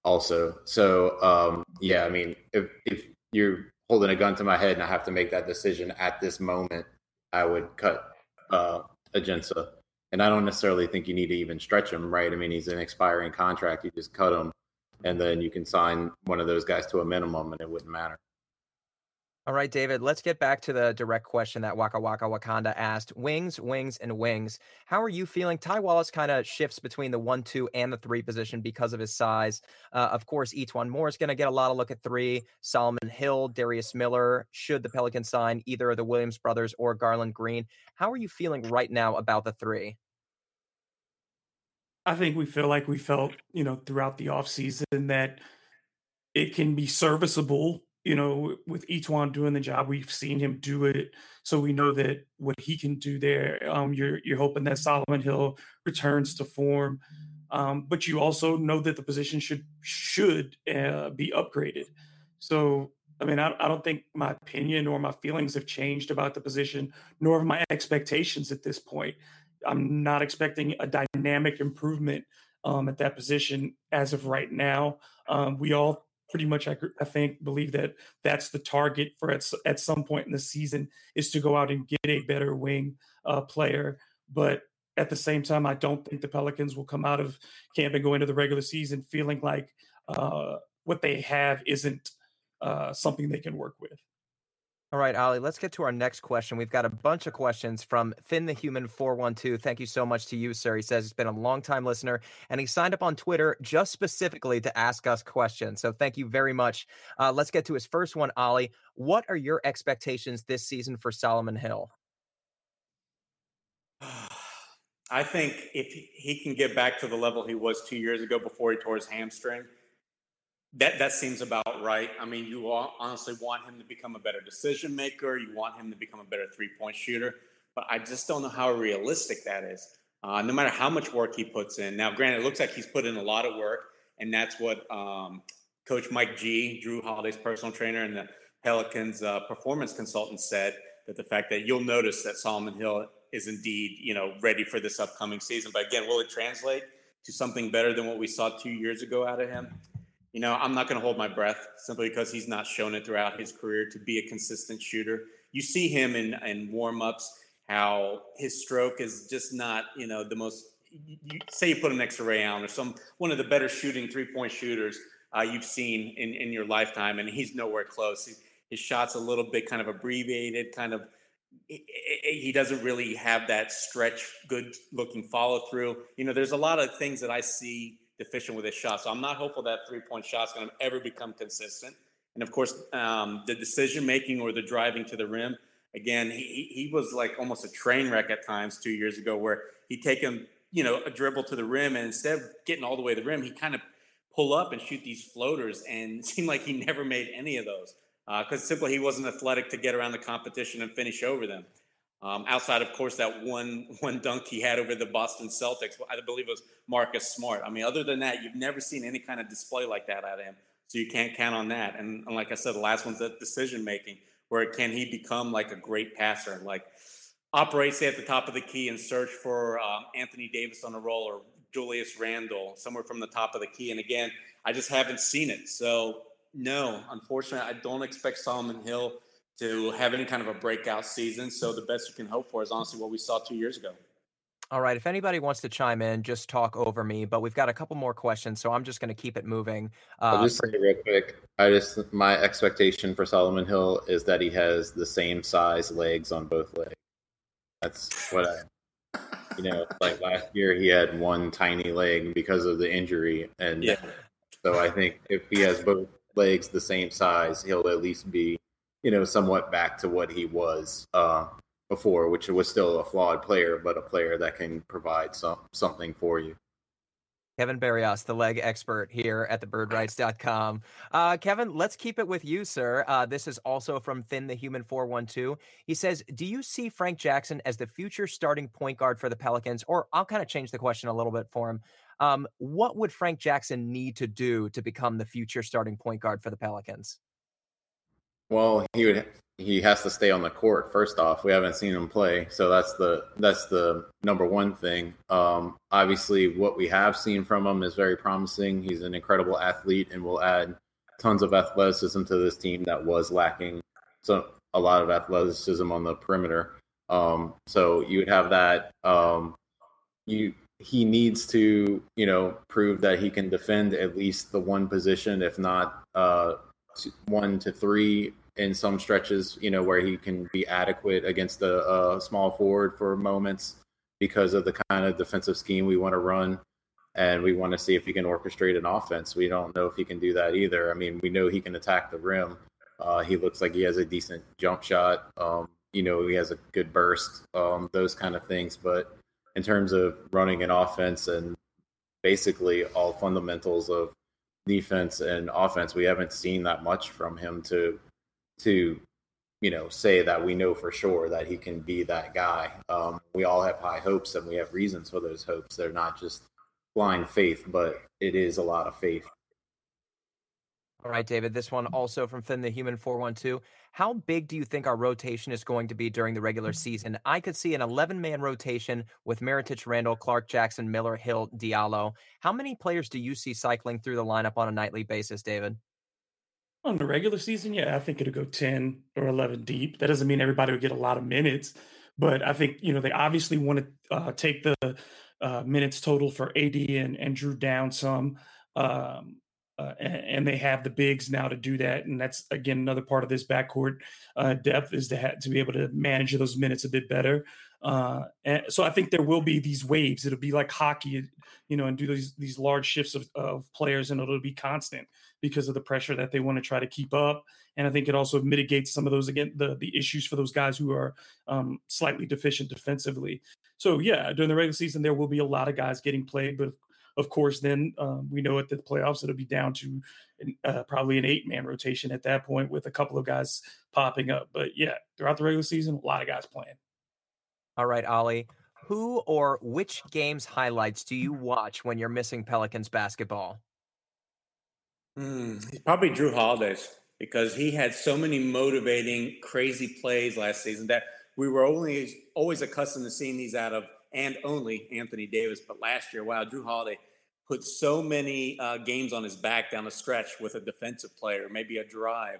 also. So um, yeah, I mean, if if you're holding a gun to my head and I have to make that decision at this moment, I would cut uh, Ajinça. And I don't necessarily think you need to even stretch him, right? I mean, he's an expiring contract. You just cut him, and then you can sign one of those guys to a minimum, and it wouldn't matter. All right, David, let's get back to the direct question that Waka Waka Wakanda asked. Wings, wings, and wings. How are you feeling? Ty Wallace kind of shifts between the one, two, and the three position because of his size. Uh, of course, E'Twaun Moore is going to get a lot of look at three. Solomon Hill, Darius Miller, should the Pelicans sign either of the Williams brothers or Garlon Green. How are you feeling right now about the three? I think we feel like we felt, you know, throughout the offseason that it can be serviceable you know, with E'Twaun doing the job, we've seen him do it, so we know that what he can do there. Um, you're you're hoping that Solomon Hill returns to form, um, but you also know that the position should should uh, be upgraded. So, I mean, I, I don't think my opinion or my feelings have changed about the position, nor my expectations at this point. I'm not expecting a dynamic improvement um, at that position as of right now. Um, we all pretty much I, I, think believe that that's the target for at, at some point in the season is to go out and get a better wing uh, player but at the same time i don't think the pelicans will come out of camp and go into the regular season feeling like uh, what they have isn't uh, something they can work with all right, Ali, let's get to our next question. We've got a bunch of questions from Finn the Human 412. Thank you so much to you, sir. He says he's been a long time listener and he signed up on Twitter just specifically to ask us questions. So thank you very much. Uh, let's get to his first one, Ali. What are your expectations this season for Solomon Hill? I think if he can get back to the level he was two years ago before he tore his hamstring, that that seems about right. I mean, you honestly want him to become a better decision maker. You want him to become a better three point shooter, but I just don't know how realistic that is. Uh, no matter how much work he puts in. Now, granted, it looks like he's put in a lot of work, and that's what um, Coach Mike G, Jrue Holiday's personal trainer, and the Pelicans uh, performance consultant said that the fact that you'll notice that Solomon Hill is indeed, you know, ready for this upcoming season. But again, will it translate to something better than what we saw two years ago out of him? You know, I'm not going to hold my breath simply because he's not shown it throughout his career to be a consistent shooter. You see him in, in warm ups, how his stroke is just not, you know, the most. You, say you put him next to Ray Allen or some one of the better shooting three point shooters uh, you've seen in, in your lifetime, and he's nowhere close. He, his shot's a little bit kind of abbreviated, kind of he doesn't really have that stretch, good looking follow through. You know, there's a lot of things that I see deficient with his shot. So I'm not hopeful that three point shot's going to ever become consistent. And of course, um, the decision making or the driving to the rim. Again, he, he was like almost a train wreck at times two years ago, where he'd take him, you know, a dribble to the rim, and instead of getting all the way to the rim, he kind of pull up and shoot these floaters, and seemed like he never made any of those because uh, simply he wasn't athletic to get around the competition and finish over them. Um, outside, of course, that one one dunk he had over the Boston Celtics, I believe it was Marcus Smart. I mean, other than that, you've never seen any kind of display like that out of him. So you can't count on that. And, and like I said, the last one's that decision making, where can he become like a great passer, like operate say at the top of the key and search for um, Anthony Davis on a roll or Julius Randle somewhere from the top of the key. And again, I just haven't seen it. So no, unfortunately, I don't expect Solomon Hill to have any kind of a breakout season. So the best you can hope for is honestly what we saw two years ago. All right. If anybody wants to chime in, just talk over me. But we've got a couple more questions, so I'm just going to keep it moving. Uh, I'll just say real quick. I just my expectation for Solomon Hill is that he has the same size legs on both legs. That's what I, you know, like last year he had one tiny leg because of the injury, and yeah. so I think if he has both legs the same size, he'll at least be, you know, somewhat back to what he was uh, before, which was still a flawed player, but a player that can provide some something for you. Kevin Barrios, the leg expert here at thebirdwrites.com. Uh, Kevin, let's keep it with you, sir. Uh, this is also from Finn the Human 412. He says, Do you see Frank Jackson as the future starting point guard for the Pelicans? Or I'll kind of change the question a little bit for him. Um, what would Frank Jackson need to do to become the future starting point guard for the Pelicans? Well, he would he has to stay on the court first off. We haven't seen him play, so that's the that's the number one thing. Um, obviously, what we have seen from him is very promising. He's an incredible athlete, and will add tons of athleticism to this team that was lacking so a lot of athleticism on the perimeter. Um, so you would have that. Um, you he needs to, you know, prove that he can defend at least the one position, if not uh, one to three in some stretches, you know, where he can be adequate against a, a small forward for moments because of the kind of defensive scheme we want to run. And we want to see if he can orchestrate an offense. We don't know if he can do that either. I mean, we know he can attack the rim. Uh, he looks like he has a decent jump shot. Um, you know, he has a good burst, um, those kind of things. But in terms of running an offense and basically all fundamentals of defense and offense. We haven't seen that much from him to to you know say that we know for sure that he can be that guy. Um, we all have high hopes and we have reasons for those hopes. They're not just blind faith, but it is a lot of faith. All right, David. This one also from Finn the Human 412. How big do you think our rotation is going to be during the regular mm-hmm. season? I could see an 11 man rotation with Mirotic, Randle, Clark, Jackson, Miller, Hill, Diallo. How many players do you see cycling through the lineup on a nightly basis, David? On the regular season, yeah, I think it'll go 10 or 11 deep. That doesn't mean everybody will get a lot of minutes, but I think, you know, they obviously want to uh, take the uh, minutes total for AD and, and Jrue down some. Um, uh, and, and, they have the bigs now to do that, and that's again another part of this backcourt uh, depth is to have, to be able to manage those minutes a bit better. Uh, and so I think there will be these waves. It'll be like hockey, you know, and do these these large shifts of, of players, and it'll be constant because of the pressure that they want to try to keep up. And I think it also mitigates some of those again the the issues for those guys who are um, slightly deficient defensively. So yeah, during the regular season there will be a lot of guys getting played, but of course, then um, we know at the playoffs it'll be down to uh, probably an eight man rotation at that point with a couple of guys popping up. But yeah, throughout the regular season, a lot of guys playing. All right, Ollie. Who or which games highlights do you watch when you're missing Pelicans basketball? Mm, probably Jrue Holiday's because he had so many motivating, crazy plays last season that we were only always accustomed to seeing these out of and only Anthony Davis. But last year, wow, Jrue Holiday put so many uh, games on his back down the stretch with a defensive player, maybe a drive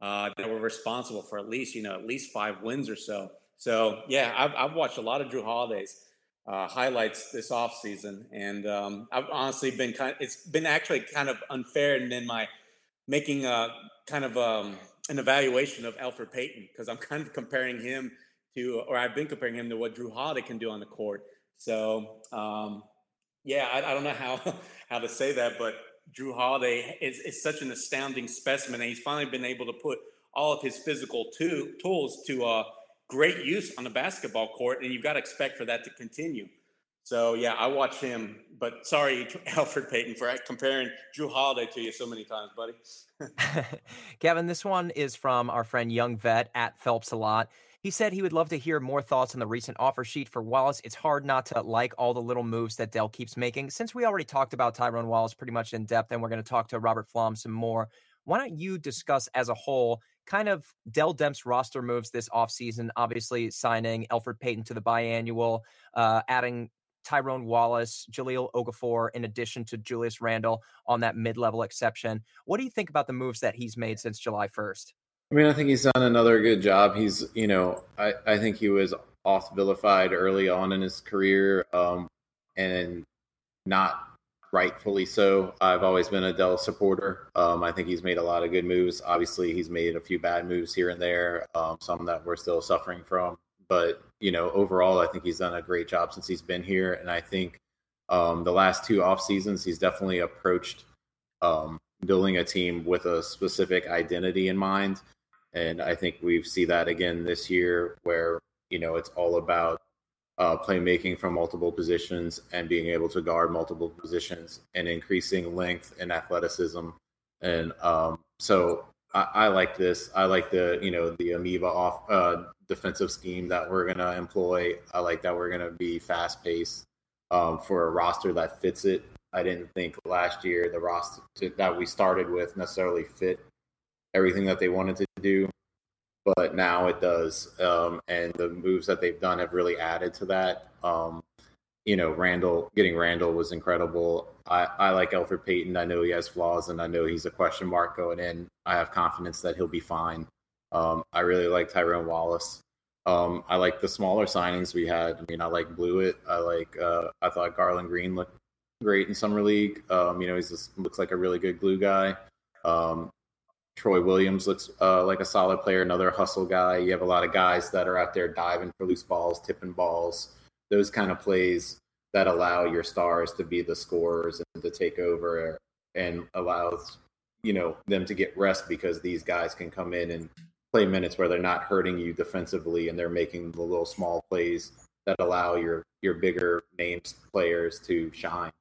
uh, that were responsible for at least you know at least five wins or so. So yeah, I've, I've watched a lot of Jrue Holiday's uh, highlights this offseason, and um, I've honestly been kind. Of, it's been actually kind of unfair, and then my making a kind of um, an evaluation of Elfrid Payton because I'm kind of comparing him to, or I've been comparing him to what Jrue Holiday can do on the court. So um, yeah, I, I, don't know how how to say that, but Jrue Holiday is, is such an astounding specimen, and he's finally been able to put all of his physical to, tools to uh, great use on the basketball court, and you've got to expect for that to continue. So yeah, I watch him, but sorry, Elfrid Payton, for comparing Jrue Holiday to you so many times, buddy. Kevin, this one is from our friend Young Vet at Phelps a lot. He said he would love to hear more thoughts on the recent offer sheet for Wallace. It's hard not to like all the little moves that Dell keeps making. Since we already talked about Tyrone Wallace pretty much in depth, and we're going to talk to Robert Flom some more, why don't you discuss as a whole kind of Dell Demps roster moves this offseason? Obviously, signing Elfrid Payton to the biannual, uh, adding Tyrone Wallace, Jahlil Okafor, in addition to Julius Randle on that mid level exception. What do you think about the moves that he's made since July 1st? I mean, I think he's done another good job. He's, you know, I, I think he was off vilified early on in his career um, and not rightfully so. I've always been a Dell supporter. Um, I think he's made a lot of good moves. Obviously, he's made a few bad moves here and there, um, some that we're still suffering from. But, you know, overall, I think he's done a great job since he's been here. And I think um, the last two off seasons, he's definitely approached um, building a team with a specific identity in mind and I think we see that again this year, where you know it's all about uh, playmaking from multiple positions and being able to guard multiple positions and increasing length and athleticism. And um, so I, I, like this. I like the you know the amoeba off uh, defensive scheme that we're gonna employ. I like that we're gonna be fast paced um, for a roster that fits it. I didn't think last year the roster to, that we started with necessarily fit everything that they wanted to do, but now it does. Um, and the moves that they've done have really added to that. Um, you know, Randle getting Randle was incredible. I, I like Elfrid Payton. I know he has flaws, and I know he's a question mark going in. I have confidence that he'll be fine. Um, I really like Tyrone Wallace. Um, I like the smaller signings we had. I mean, I like Bluiett. I like. Uh, I thought Garlon Green looked great in summer league. Um, you know, he looks like a really good glue guy. Um, Troy Williams looks uh, like a solid player, another hustle guy. You have a lot of guys that are out there diving for loose balls, tipping balls, those kind of plays that allow your stars to be the scorers and to take over and allows you know them to get rest because these guys can come in and play minutes where they're not hurting you defensively and they're making the little small plays that allow your your bigger names players to shine.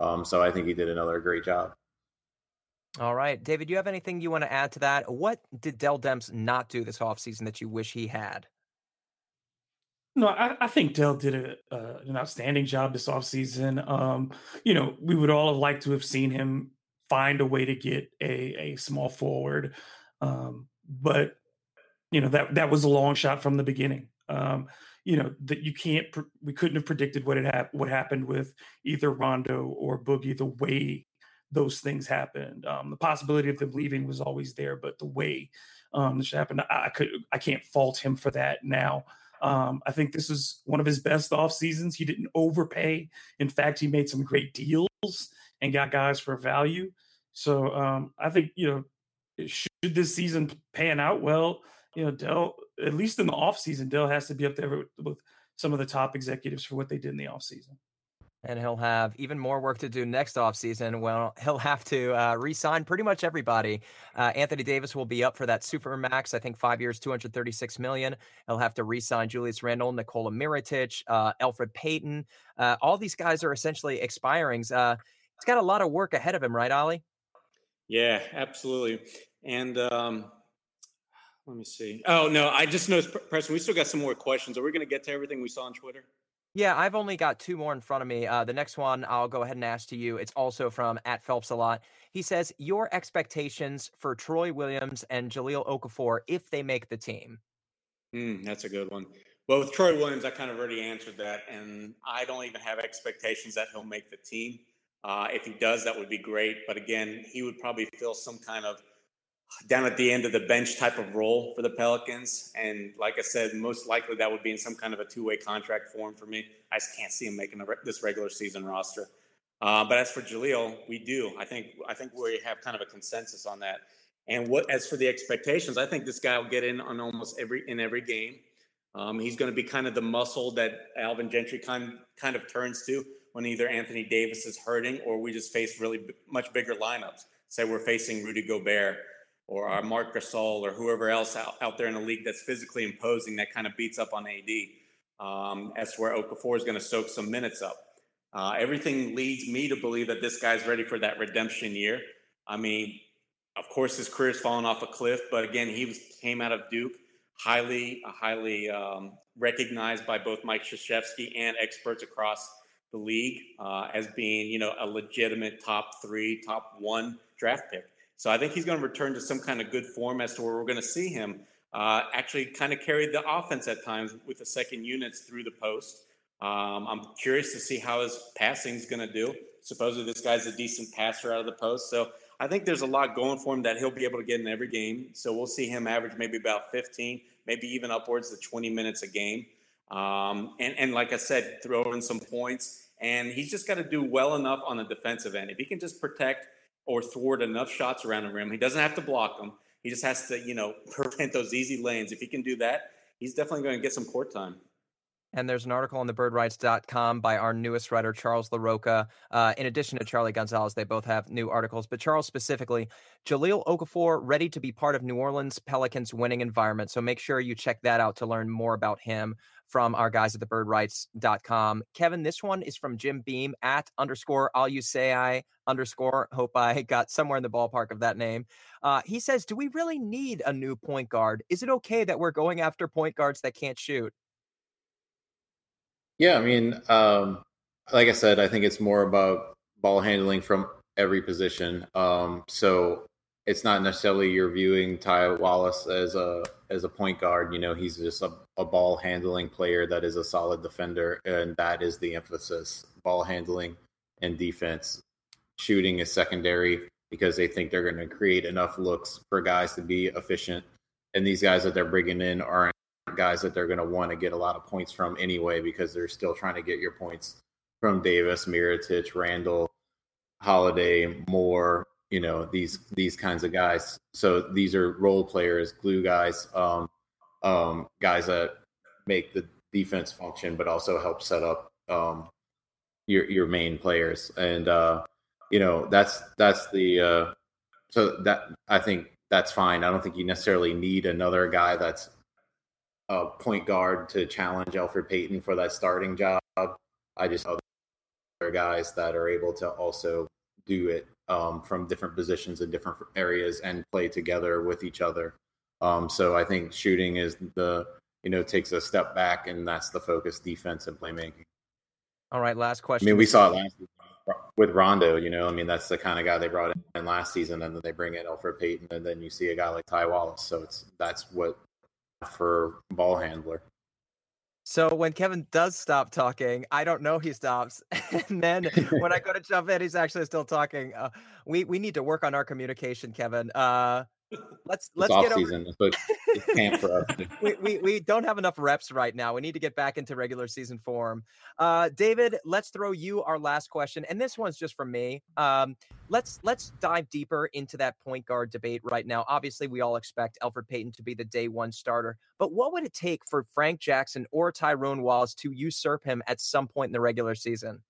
Um, so I think he did another great job. All right. David, do you have anything you want to add to that? What did Dell Demps not do this offseason that you wish he had? No, I, I think Dell did a, uh, an outstanding job this offseason. Um, you know, we would all have liked to have seen him find a way to get a, a small forward. Um, but, you know, that, that was a long shot from the beginning. Um, you know, that you can't, we couldn't have predicted what had what happened with either Rondo or Boogie the way those things happened. Um, the possibility of them leaving was always there, but the way um, this happened, I, I could I can't fault him for that now. Um, I think this is one of his best off seasons. He didn't overpay. In fact, he made some great deals and got guys for value. So um, I think you know, should this season pan out well, you know, Dell at least in the off season, Dell has to be up there with, with some of the top executives for what they did in the off season. And he'll have even more work to do next offseason. Well, he'll have to uh, re sign pretty much everybody. Uh, Anthony Davis will be up for that super max, I think five years, 236 million. He'll have to re sign Julius Randle, Nikola Mirotic, uh, Elfrid Payton. Uh, all these guys are essentially expirings. Uh, he's got a lot of work ahead of him, right, Ollie? Yeah, absolutely. And um, let me see. Oh, no, I just noticed, Preston, we still got some more questions. Are we going to get to everything we saw on Twitter? Yeah, I've only got two more in front of me. Uh, the next one I'll go ahead and ask to you. It's also from at Phelps a lot. He says, Your expectations for Troy Williams and Jahlil Okafor if they make the team. Mm, that's a good one. Well, with Troy Williams, I kind of already answered that, and I don't even have expectations that he'll make the team. Uh, if he does, that would be great. But again, he would probably fill some kind of down at the end of the bench type of role for the Pelicans. And like I said, most likely that would be in some kind of a two way contract form for me. I just can't see him making re- this regular season roster. Uh, but as for Jahlil, we do. I think I think we have kind of a consensus on that. And what as for the expectations, I think this guy will get in on almost every in every game. Um, he's going to be kind of the muscle that Alvin Gentry kind kind of turns to when either Anthony Davis is hurting or we just face really b- much bigger lineups. Say we're facing Rudy Gobert or our Marc Gasol or whoever else out, out there in the league that's physically imposing that kind of beats up on AD. Um, that's where Okafor is going to soak some minutes up. Uh, everything leads me to believe that this guy's ready for that redemption year. I mean, of course, his career's fallen off a cliff, but again, he was, came out of Duke, highly, highly um, recognized by both Mike Krzyzewski and experts across the league uh, as being, you know, a legitimate top three, top one draft pick. So I think he's going to return to some kind of good form as to where we're going to see him uh, actually kind of carry the offense at times with the second units through the post. Um, I'm curious to see how his passing is going to do. Supposedly, this guy's a decent passer out of the post. So I think there's a lot going for him that he'll be able to get in every game. So we'll see him average maybe about 15, maybe even upwards to 20 minutes a game. Um, and, and like I said, throw in some points. And he's just got to do well enough on the defensive end. If he can just protect or thwart enough shots around the rim. He doesn't have to block them. He just has to, you know, prevent those easy lanes. If he can do that, he's definitely going to get some court time. And there's an article on the birdwrites.com by our newest writer, Charles LaRocca. Uh, in addition to Charlie Gonzalez, they both have new articles. But Charles specifically, Jahlil Okafor ready to be part of New Orleans Pelicans winning environment. So make sure you check that out to learn more about him from our guys at the birdwrites.com. Kevin, this one is from Jim Beam at underscore all you say I underscore. Hope I got somewhere in the ballpark of that name. Uh, he says, Do we really need a new point guard? Is it okay that we're going after point guards that can't shoot? Yeah, I mean, um, like I said, I think it's more about ball handling from every position. Um, so it's not necessarily you're viewing Ty Wallace as a as a point guard. You know, he's just a, a ball handling player that is a solid defender, and that is the emphasis: ball handling and defense. Shooting is secondary because they think they're going to create enough looks for guys to be efficient. And these guys that they're bringing in aren't guys that they're going to want to get a lot of points from anyway because they're still trying to get your points from Davis, Mirotic, Randle, Holiday, Moore, you know these these kinds of guys. So these are role players, glue guys, um, um, guys that make the defense function, but also help set up um, your your main players. And uh, you know that's that's the uh, so that I think that's fine. I don't think you necessarily need another guy that's a point guard to challenge Elfrid Payton for that starting job. I just other guys that are able to also do it um, from different positions in different areas and play together with each other. Um, so I think shooting is the you know takes a step back, and that's the focus: defense and playmaking. All right, last question. I mean, we saw it last with Rondo. You know, I mean, that's the kind of guy they brought in last season, and then they bring in Elfrid Payton, and then you see a guy like Ty Wallace. So it's that's what for ball handler. So when Kevin does stop talking, I don't know he stops, and then when I go to jump in, he's actually still talking. Uh, we we need to work on our communication, Kevin. Uh, let's let's it's get off season, but it's camp for us. we, we we don't have enough reps right now. We need to get back into regular season form. Uh, David, let's throw you our last question, and this one's just from me. Um, let's let's dive deeper into that point guard debate right now. Obviously, we all expect Elfrid Payton to be the day one starter, but what would it take for Frank Jackson or Tyrone Wallace to usurp him at some point in the regular season?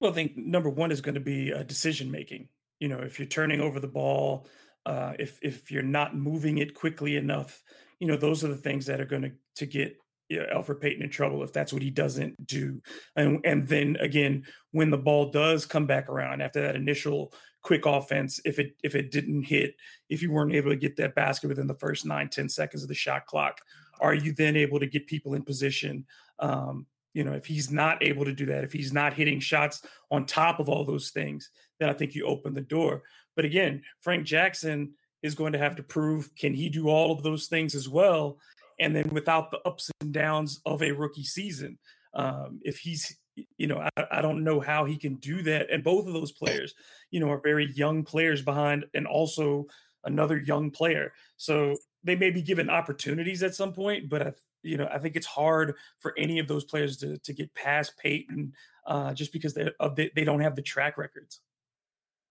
Well, I think number one is going to be uh, decision making. You know, if you're turning over the ball, uh, if if you're not moving it quickly enough, you know, those are the things that are going to to get you know, Elfrid Payton in trouble if that's what he doesn't do. And and then again, when the ball does come back around after that initial quick offense, if it if it didn't hit, if you weren't able to get that basket within the first nine ten seconds of the shot clock, are you then able to get people in position? Um, you know, if he's not able to do that, if he's not hitting shots on top of all those things, then I think you open the door. But again, Frank Jackson is going to have to prove can he do all of those things as well and then without the ups and downs of a rookie season. Um, if he's, you know, I, I, don't know how he can do that. And both of those players, you know, are very young players behind and also another young player. So they may be given opportunities at some point, but I, you know, I think it's hard for any of those players to, to get past Payton uh, just because they, they, they don't have the track records.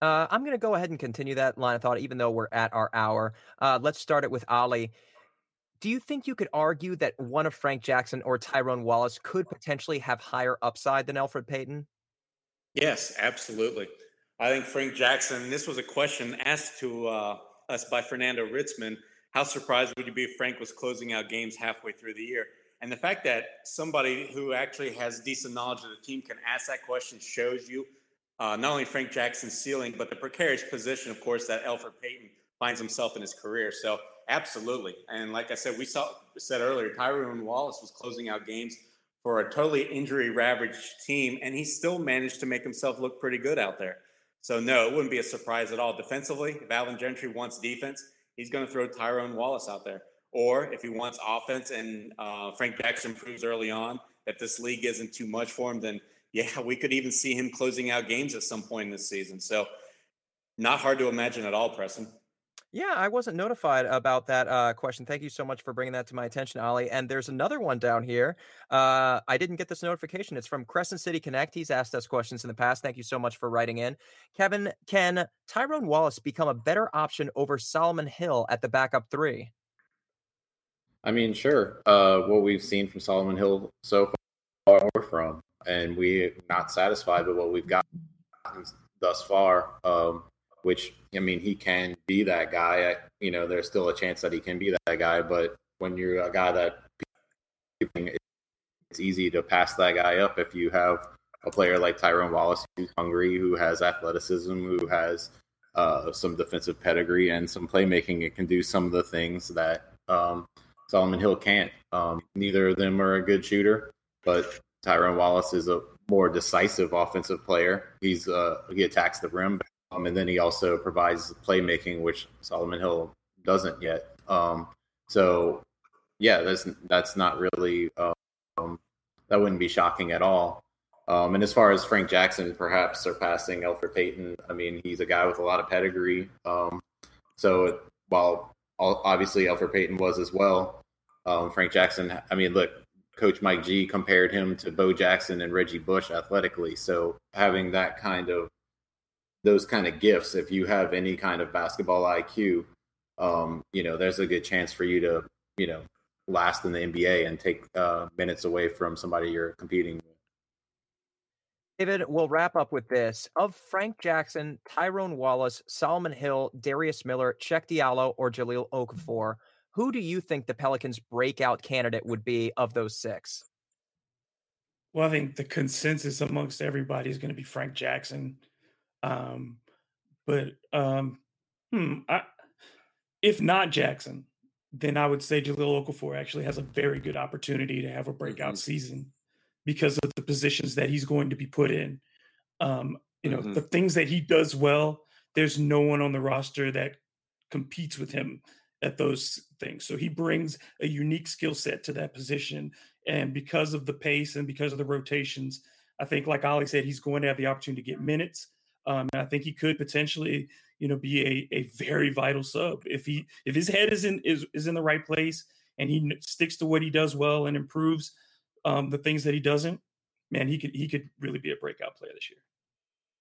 Uh, I'm going to go ahead and continue that line of thought, even though we're at our hour. Uh, let's start it with Ali. Do you think you could argue that one of Frank Jackson or Tyrone Wallace could potentially have higher upside than Elfrid Payton? Yes, absolutely. I think Frank Jackson, this was a question asked to uh, us by Fernando Ritzman. How surprised would you be if Frank was closing out games halfway through the year? And the fact that somebody who actually has decent knowledge of the team can ask that question shows you uh, not only Frank Jackson's ceiling, but the precarious position, of course, that Elfrid Payton finds himself in his career. So absolutely. And like I said, we saw said earlier, Tyrone Wallace was closing out games for a totally injury ravaged team, and he still managed to make himself look pretty good out there. So no, it wouldn't be a surprise at all. Defensively, if Alvin Gentry wants defense, he's going to throw Tyrone Wallace out there. Or if he wants offense and uh, Frank Jackson proves early on that this league isn't too much for him, then yeah, we could even see him closing out games at some point in this season. So not hard to imagine at all, Preston. Yeah, I wasn't notified about that uh, question. Thank you so much for bringing that to my attention, Ollie. And there's another one down here. Uh, I didn't get this notification. It's from Crescent City Connect. He's asked us questions in the past. Thank you so much for writing in. Kevin, can Tyrone Wallace become a better option over Solomon Hill at the backup three? I mean, sure. Uh, what we've seen from Solomon Hill so far or from, and we're not satisfied with what we've got thus far. Um, which I mean, he can be that guy. You know, there's still a chance that he can be that guy, but when you're a guy that it's easy to pass that guy up if you have a player like Tyrone Wallace who's hungry, who has athleticism, who has uh, some defensive pedigree and some playmaking. It can do some of the things that um, Solomon Hill can't. Um, neither of them are a good shooter, but Tyrone Wallace is a more decisive offensive player. He's uh, he attacks the rim um, and then he also provides playmaking, which Solomon Hill doesn't yet. Um, so, yeah, that's that's not really um, that wouldn't be shocking at all. Um, and as far as Frank Jackson perhaps surpassing Elfrid Payton, I mean, he's a guy with a lot of pedigree. Um, so while obviously Elfrid Payton was as well, um, Frank Jackson. I mean, look, Coach Mike G compared him to Bo Jackson and Reggie Bush athletically. So having that kind of those kind of gifts, if you have any kind of basketball IQ, um, you know, there's a good chance for you to, you know, last in the NBA and take uh, minutes away from somebody you're competing with. David, we'll wrap up with this. Of Frank Jackson, Tyrone Wallace, Solomon Hill, Darius Miller, Cheick Diallo, or Jahlil Okafor, who do you think the Pelicans' breakout candidate would be of those six? Well, I think the consensus amongst everybody is going to be Frank Jackson. Um, but um, hmm, I, if not Jackson, then I would say Jahlil Okafor actually has a very good opportunity to have a breakout mm-hmm. season because of the positions that he's going to be put in. Um, you know, mm-hmm. the things that he does well, there's no one on the roster that competes with him at those things. So he brings a unique skill set to that position. And because of the pace and because of the rotations, I think, like Ali said, he's going to have the opportunity to get minutes. Um, I think he could potentially, you know, be a, a very vital sub if he if his head is in is, is in the right place and he sticks to what he does well and improves um, the things that he doesn't. Man, he could he could really be a breakout player this year.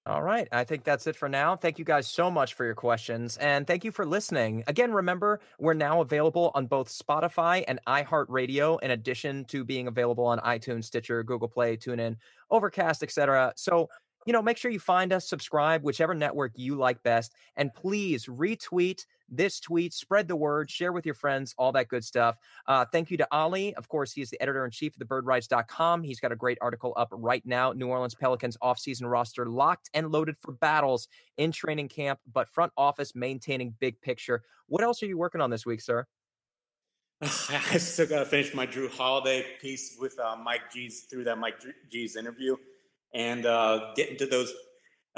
All right. I think that's it for now. Thank you guys so much for your questions. And thank you for listening. Again, remember, we're now available on both Spotify and iHeartRadio, in addition to being available on iTunes, Stitcher, Google Play, TuneIn, Overcast, etc. So you know, make sure you find us, subscribe, whichever network you like best, and please retweet this tweet, spread the word, share with your friends, all that good stuff. Uh, thank you to Ali. Of course, he is the editor in chief of thebirdwrites.com. He's got a great article up right now. New Orleans Pelicans offseason roster locked and loaded for battles in training camp, but front office maintaining big picture. What else are you working on this week, sir? I still got to finish my Jrue Holiday piece with uh, Mike G's through that Mike G's interview and uh, get into those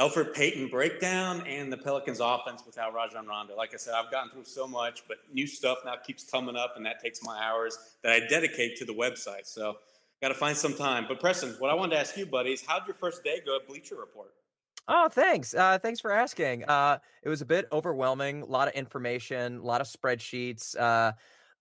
Elfrid Payton breakdown and the Pelicans offense without Rajon Rondo. Like I said, I've gotten through so much, but new stuff now keeps coming up, and that takes my hours that I dedicate to the website. So got to find some time. But Preston, what I wanted to ask you, buddy, is how'd your first day go at Bleacher Report? Oh, thanks. Uh, thanks for asking. Uh, it was a bit overwhelming. A lot of information, a lot of spreadsheets. Uh,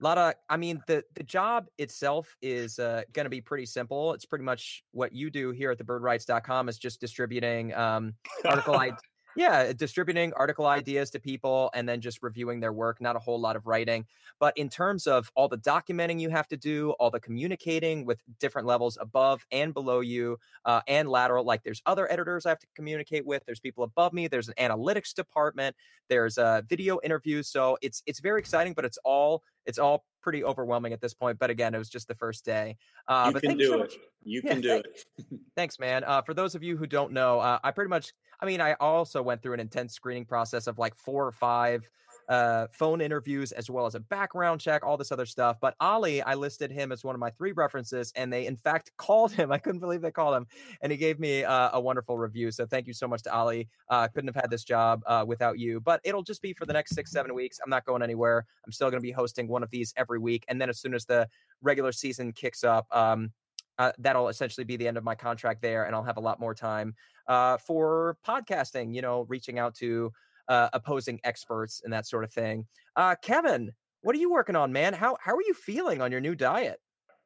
a lot of i mean the the job itself is uh, going to be pretty simple it's pretty much what you do here at the birdwrites.com is just distributing um, article I- yeah distributing article ideas to people and then just reviewing their work not a whole lot of writing. But in terms of all the documenting you have to do all the communicating with different levels above and below you uh, and lateral like there's other editors i have to communicate with there's people above me there's an analytics department there's uh, video interviews so it's it's very exciting but it's all it's all pretty overwhelming at this point. But again, it was just the first day. Uh, you but can do so it. You yeah, can do thank, it. thanks, man. Uh, for those of you who don't know, uh, I pretty much, I mean, I also went through an intense screening process of like four or five uh, phone interviews as well as a background check, all this other stuff. But Ali, I listed him as one of my three references, and they in fact called him. I couldn't believe they called him, and he gave me uh, a wonderful review. So thank you so much to Ali. Uh, couldn't have had this job uh, without you. But it'll just be for the next six, seven weeks. I'm not going anywhere. I'm still going to be hosting one of these every week, and then as soon as the regular season kicks up, um, uh, that'll essentially be the end of my contract there, and I'll have a lot more time uh, for podcasting. You know, reaching out to uh, opposing experts and that sort of thing. Uh, Kevin, what are you working on, man? How how are you feeling on your new diet?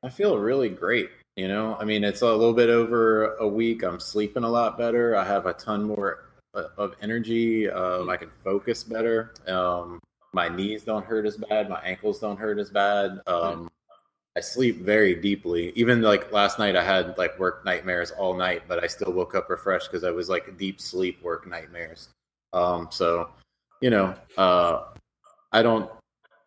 I feel really great. You know, I mean, it's a little bit over a week. I'm sleeping a lot better. I have a ton more uh, of energy. Um, I can focus better. Um, my knees don't hurt as bad. My ankles don't hurt as bad. Um, I sleep very deeply. Even like last night, I had like work nightmares all night, but I still woke up refreshed because I was like deep sleep work nightmares. Um, so, you know, uh, I don't,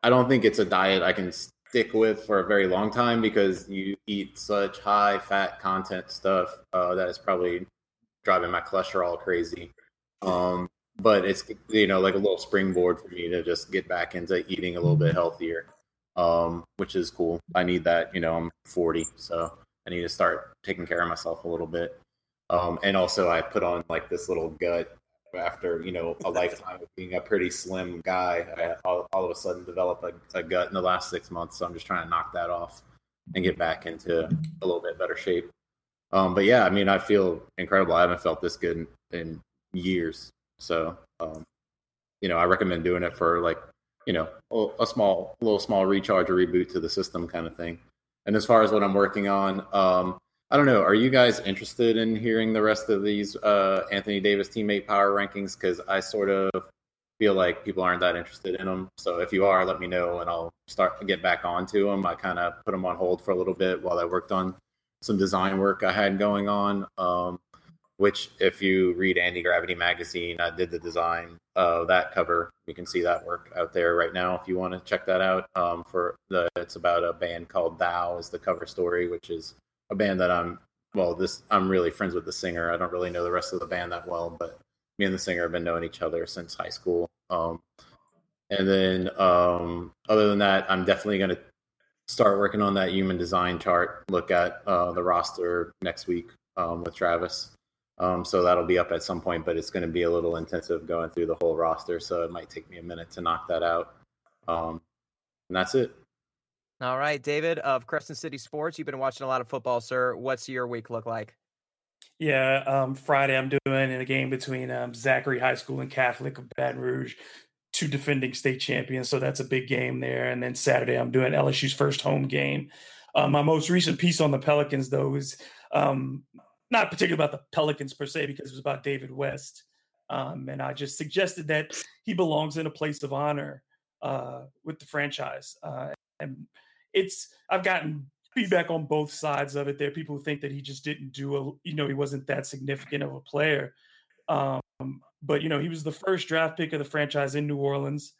I don't think it's a diet I can stick with for a very long time because you eat such high fat content stuff uh, that is probably driving my cholesterol crazy. Um, but it's you know like a little springboard for me to just get back into eating a little bit healthier, um, which is cool. I need that. You know, I'm 40, so I need to start taking care of myself a little bit. Um, and also, I put on like this little gut after you know a lifetime of being a pretty slim guy, I all, all of a sudden develop a, a, gut in the last six months. So I'm just trying to knock that off and get back into a little bit better shape. Um, but yeah, I mean, I feel incredible. I haven't felt this good in, in years. So, um, you know, I recommend doing it for like, you know, a, a small, little small recharge or reboot to the system kind of thing. And as far as what I'm working on, um, I don't know. Are you guys interested in hearing the rest of these uh, Anthony Davis teammate power rankings? Because I sort of feel like people aren't that interested in them. So if you are, let me know and I'll start to get back onto them. I kind of put them on hold for a little bit while I worked on some design work I had going on. Um, which, if you read Anti Gravity magazine, I did the design of that cover. You can see that work out there right now if you want to check that out. Um, for the, it's about a band called Thou is the cover story, which is a band that I'm well, this I'm really friends with the singer. I don't really know the rest of the band that well, but me and the singer have been knowing each other since high school. Um, and then um, other than that, I'm definitely going to start working on that human design chart. Look at uh, the roster next week um, with Travis. Um, so that'll be up at some point, but it's going to be a little intensive going through the whole roster. So it might take me a minute to knock that out. Um, and that's it. All right, David of Crescent City Sports. You've been watching a lot of football, sir. What's your week look like? Yeah, um, Friday I'm doing in a game between um, Zachary High School and Catholic of Baton Rouge, two defending state champions. So that's a big game there. And then Saturday I'm doing LSU's first home game. Uh, my most recent piece on the Pelicans, though, is um, not particularly about the Pelicans per se, because it was about David West. Um, and I just suggested that he belongs in a place of honor uh, with the franchise. Uh, and it's I've gotten feedback on both sides of it. There are people who think that he just didn't do a, you know, he wasn't that significant of a player. Um, but you know, he was the first draft pick of the franchise in New Orleans,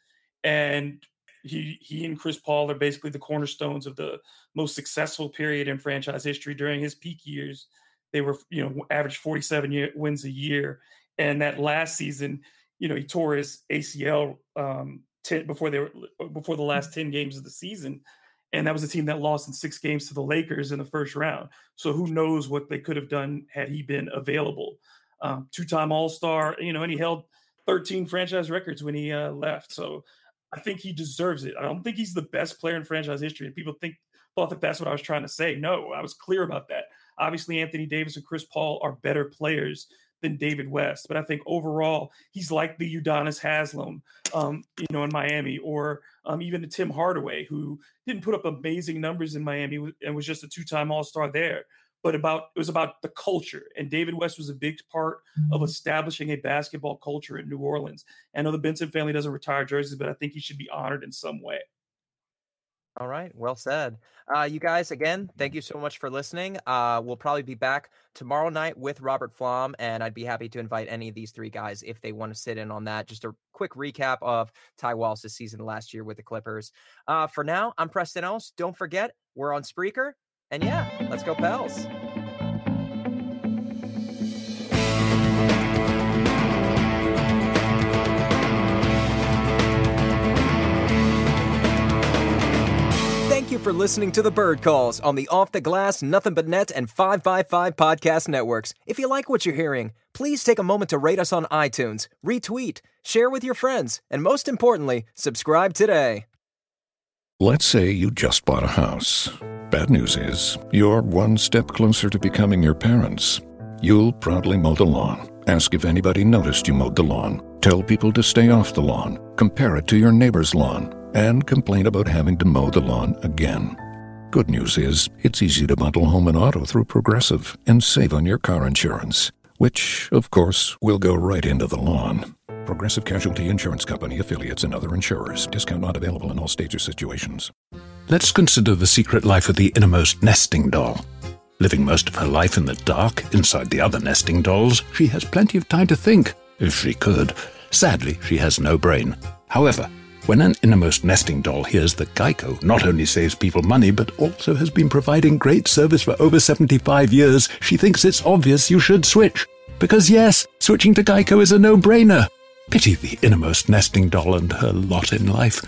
and he he and Chris Paul are basically the cornerstones of the most successful period in franchise history during his peak years. They were, you know, averaged 47 year, wins a year, and that last season, you know, he tore his ACL um, ten, before they were before the last 10 games of the season and that was a team that lost in six games to the Lakers in the first round. So who knows what they could have done had he been available? Um, two-time All-Star, you know, and he held 13 franchise records when he uh, left. So I think he deserves it. I don't think he's the best player in franchise history. And people think thought that that's what I was trying to say. No, I was clear about that. Obviously, Anthony Davis and Chris Paul are better players than David West. But I think overall, he's like the Udonis Haslem, um, you know, in Miami, or um, even the Tim Hardaway, who didn't put up amazing numbers in Miami and was just a two-time All-Star there. But about it was about the culture, and David West was a big part of mm-hmm. establishing a basketball culture in New Orleans. I know the Benson family doesn't retire jerseys, but I think he should be honored in some way. All right. Well said. Uh, you guys, again, thank you so much for listening. Uh, we'll probably be back tomorrow night with Robert Flom, and I'd be happy to invite any of these three guys if they want to sit in on that. Just a quick recap of Ty Wallace's season last year with the Clippers. Uh, for now, I'm Preston Ellis. Don't forget, we're on Spreaker. And yeah, let's go, Pels. You for listening to the Bird Calls on the Off the Glass, Nothing But Net, and 555 podcast networks. If you like what you're hearing, please take a moment to rate us on iTunes, retweet, share with your friends, and most importantly, subscribe today. Let's say you just bought a house. Bad news is, you're one step closer to becoming your parents. You'll proudly mow the lawn. Ask if anybody noticed you mowed the lawn. Tell people to stay off the lawn. Compare it to your neighbor's lawn and complain about having to mow the lawn again. Good news is, it's easy to bundle home and auto through Progressive and save on your car insurance, which, of course, will go right into the lawn. Progressive Casualty Insurance Company affiliates and other insurers. Discount not available in all states or situations. Let's consider the secret life of the innermost nesting doll. Living most of her life in the dark, inside the other nesting dolls, she has plenty of time to think, if she could. Sadly, she has no brain. However, when an innermost nesting doll hears that Geico not only saves people money, but also has been providing great service for over 75 years, she thinks it's obvious you should switch. Because yes, switching to Geico is a no-brainer. Pity the innermost nesting doll and her lot in life.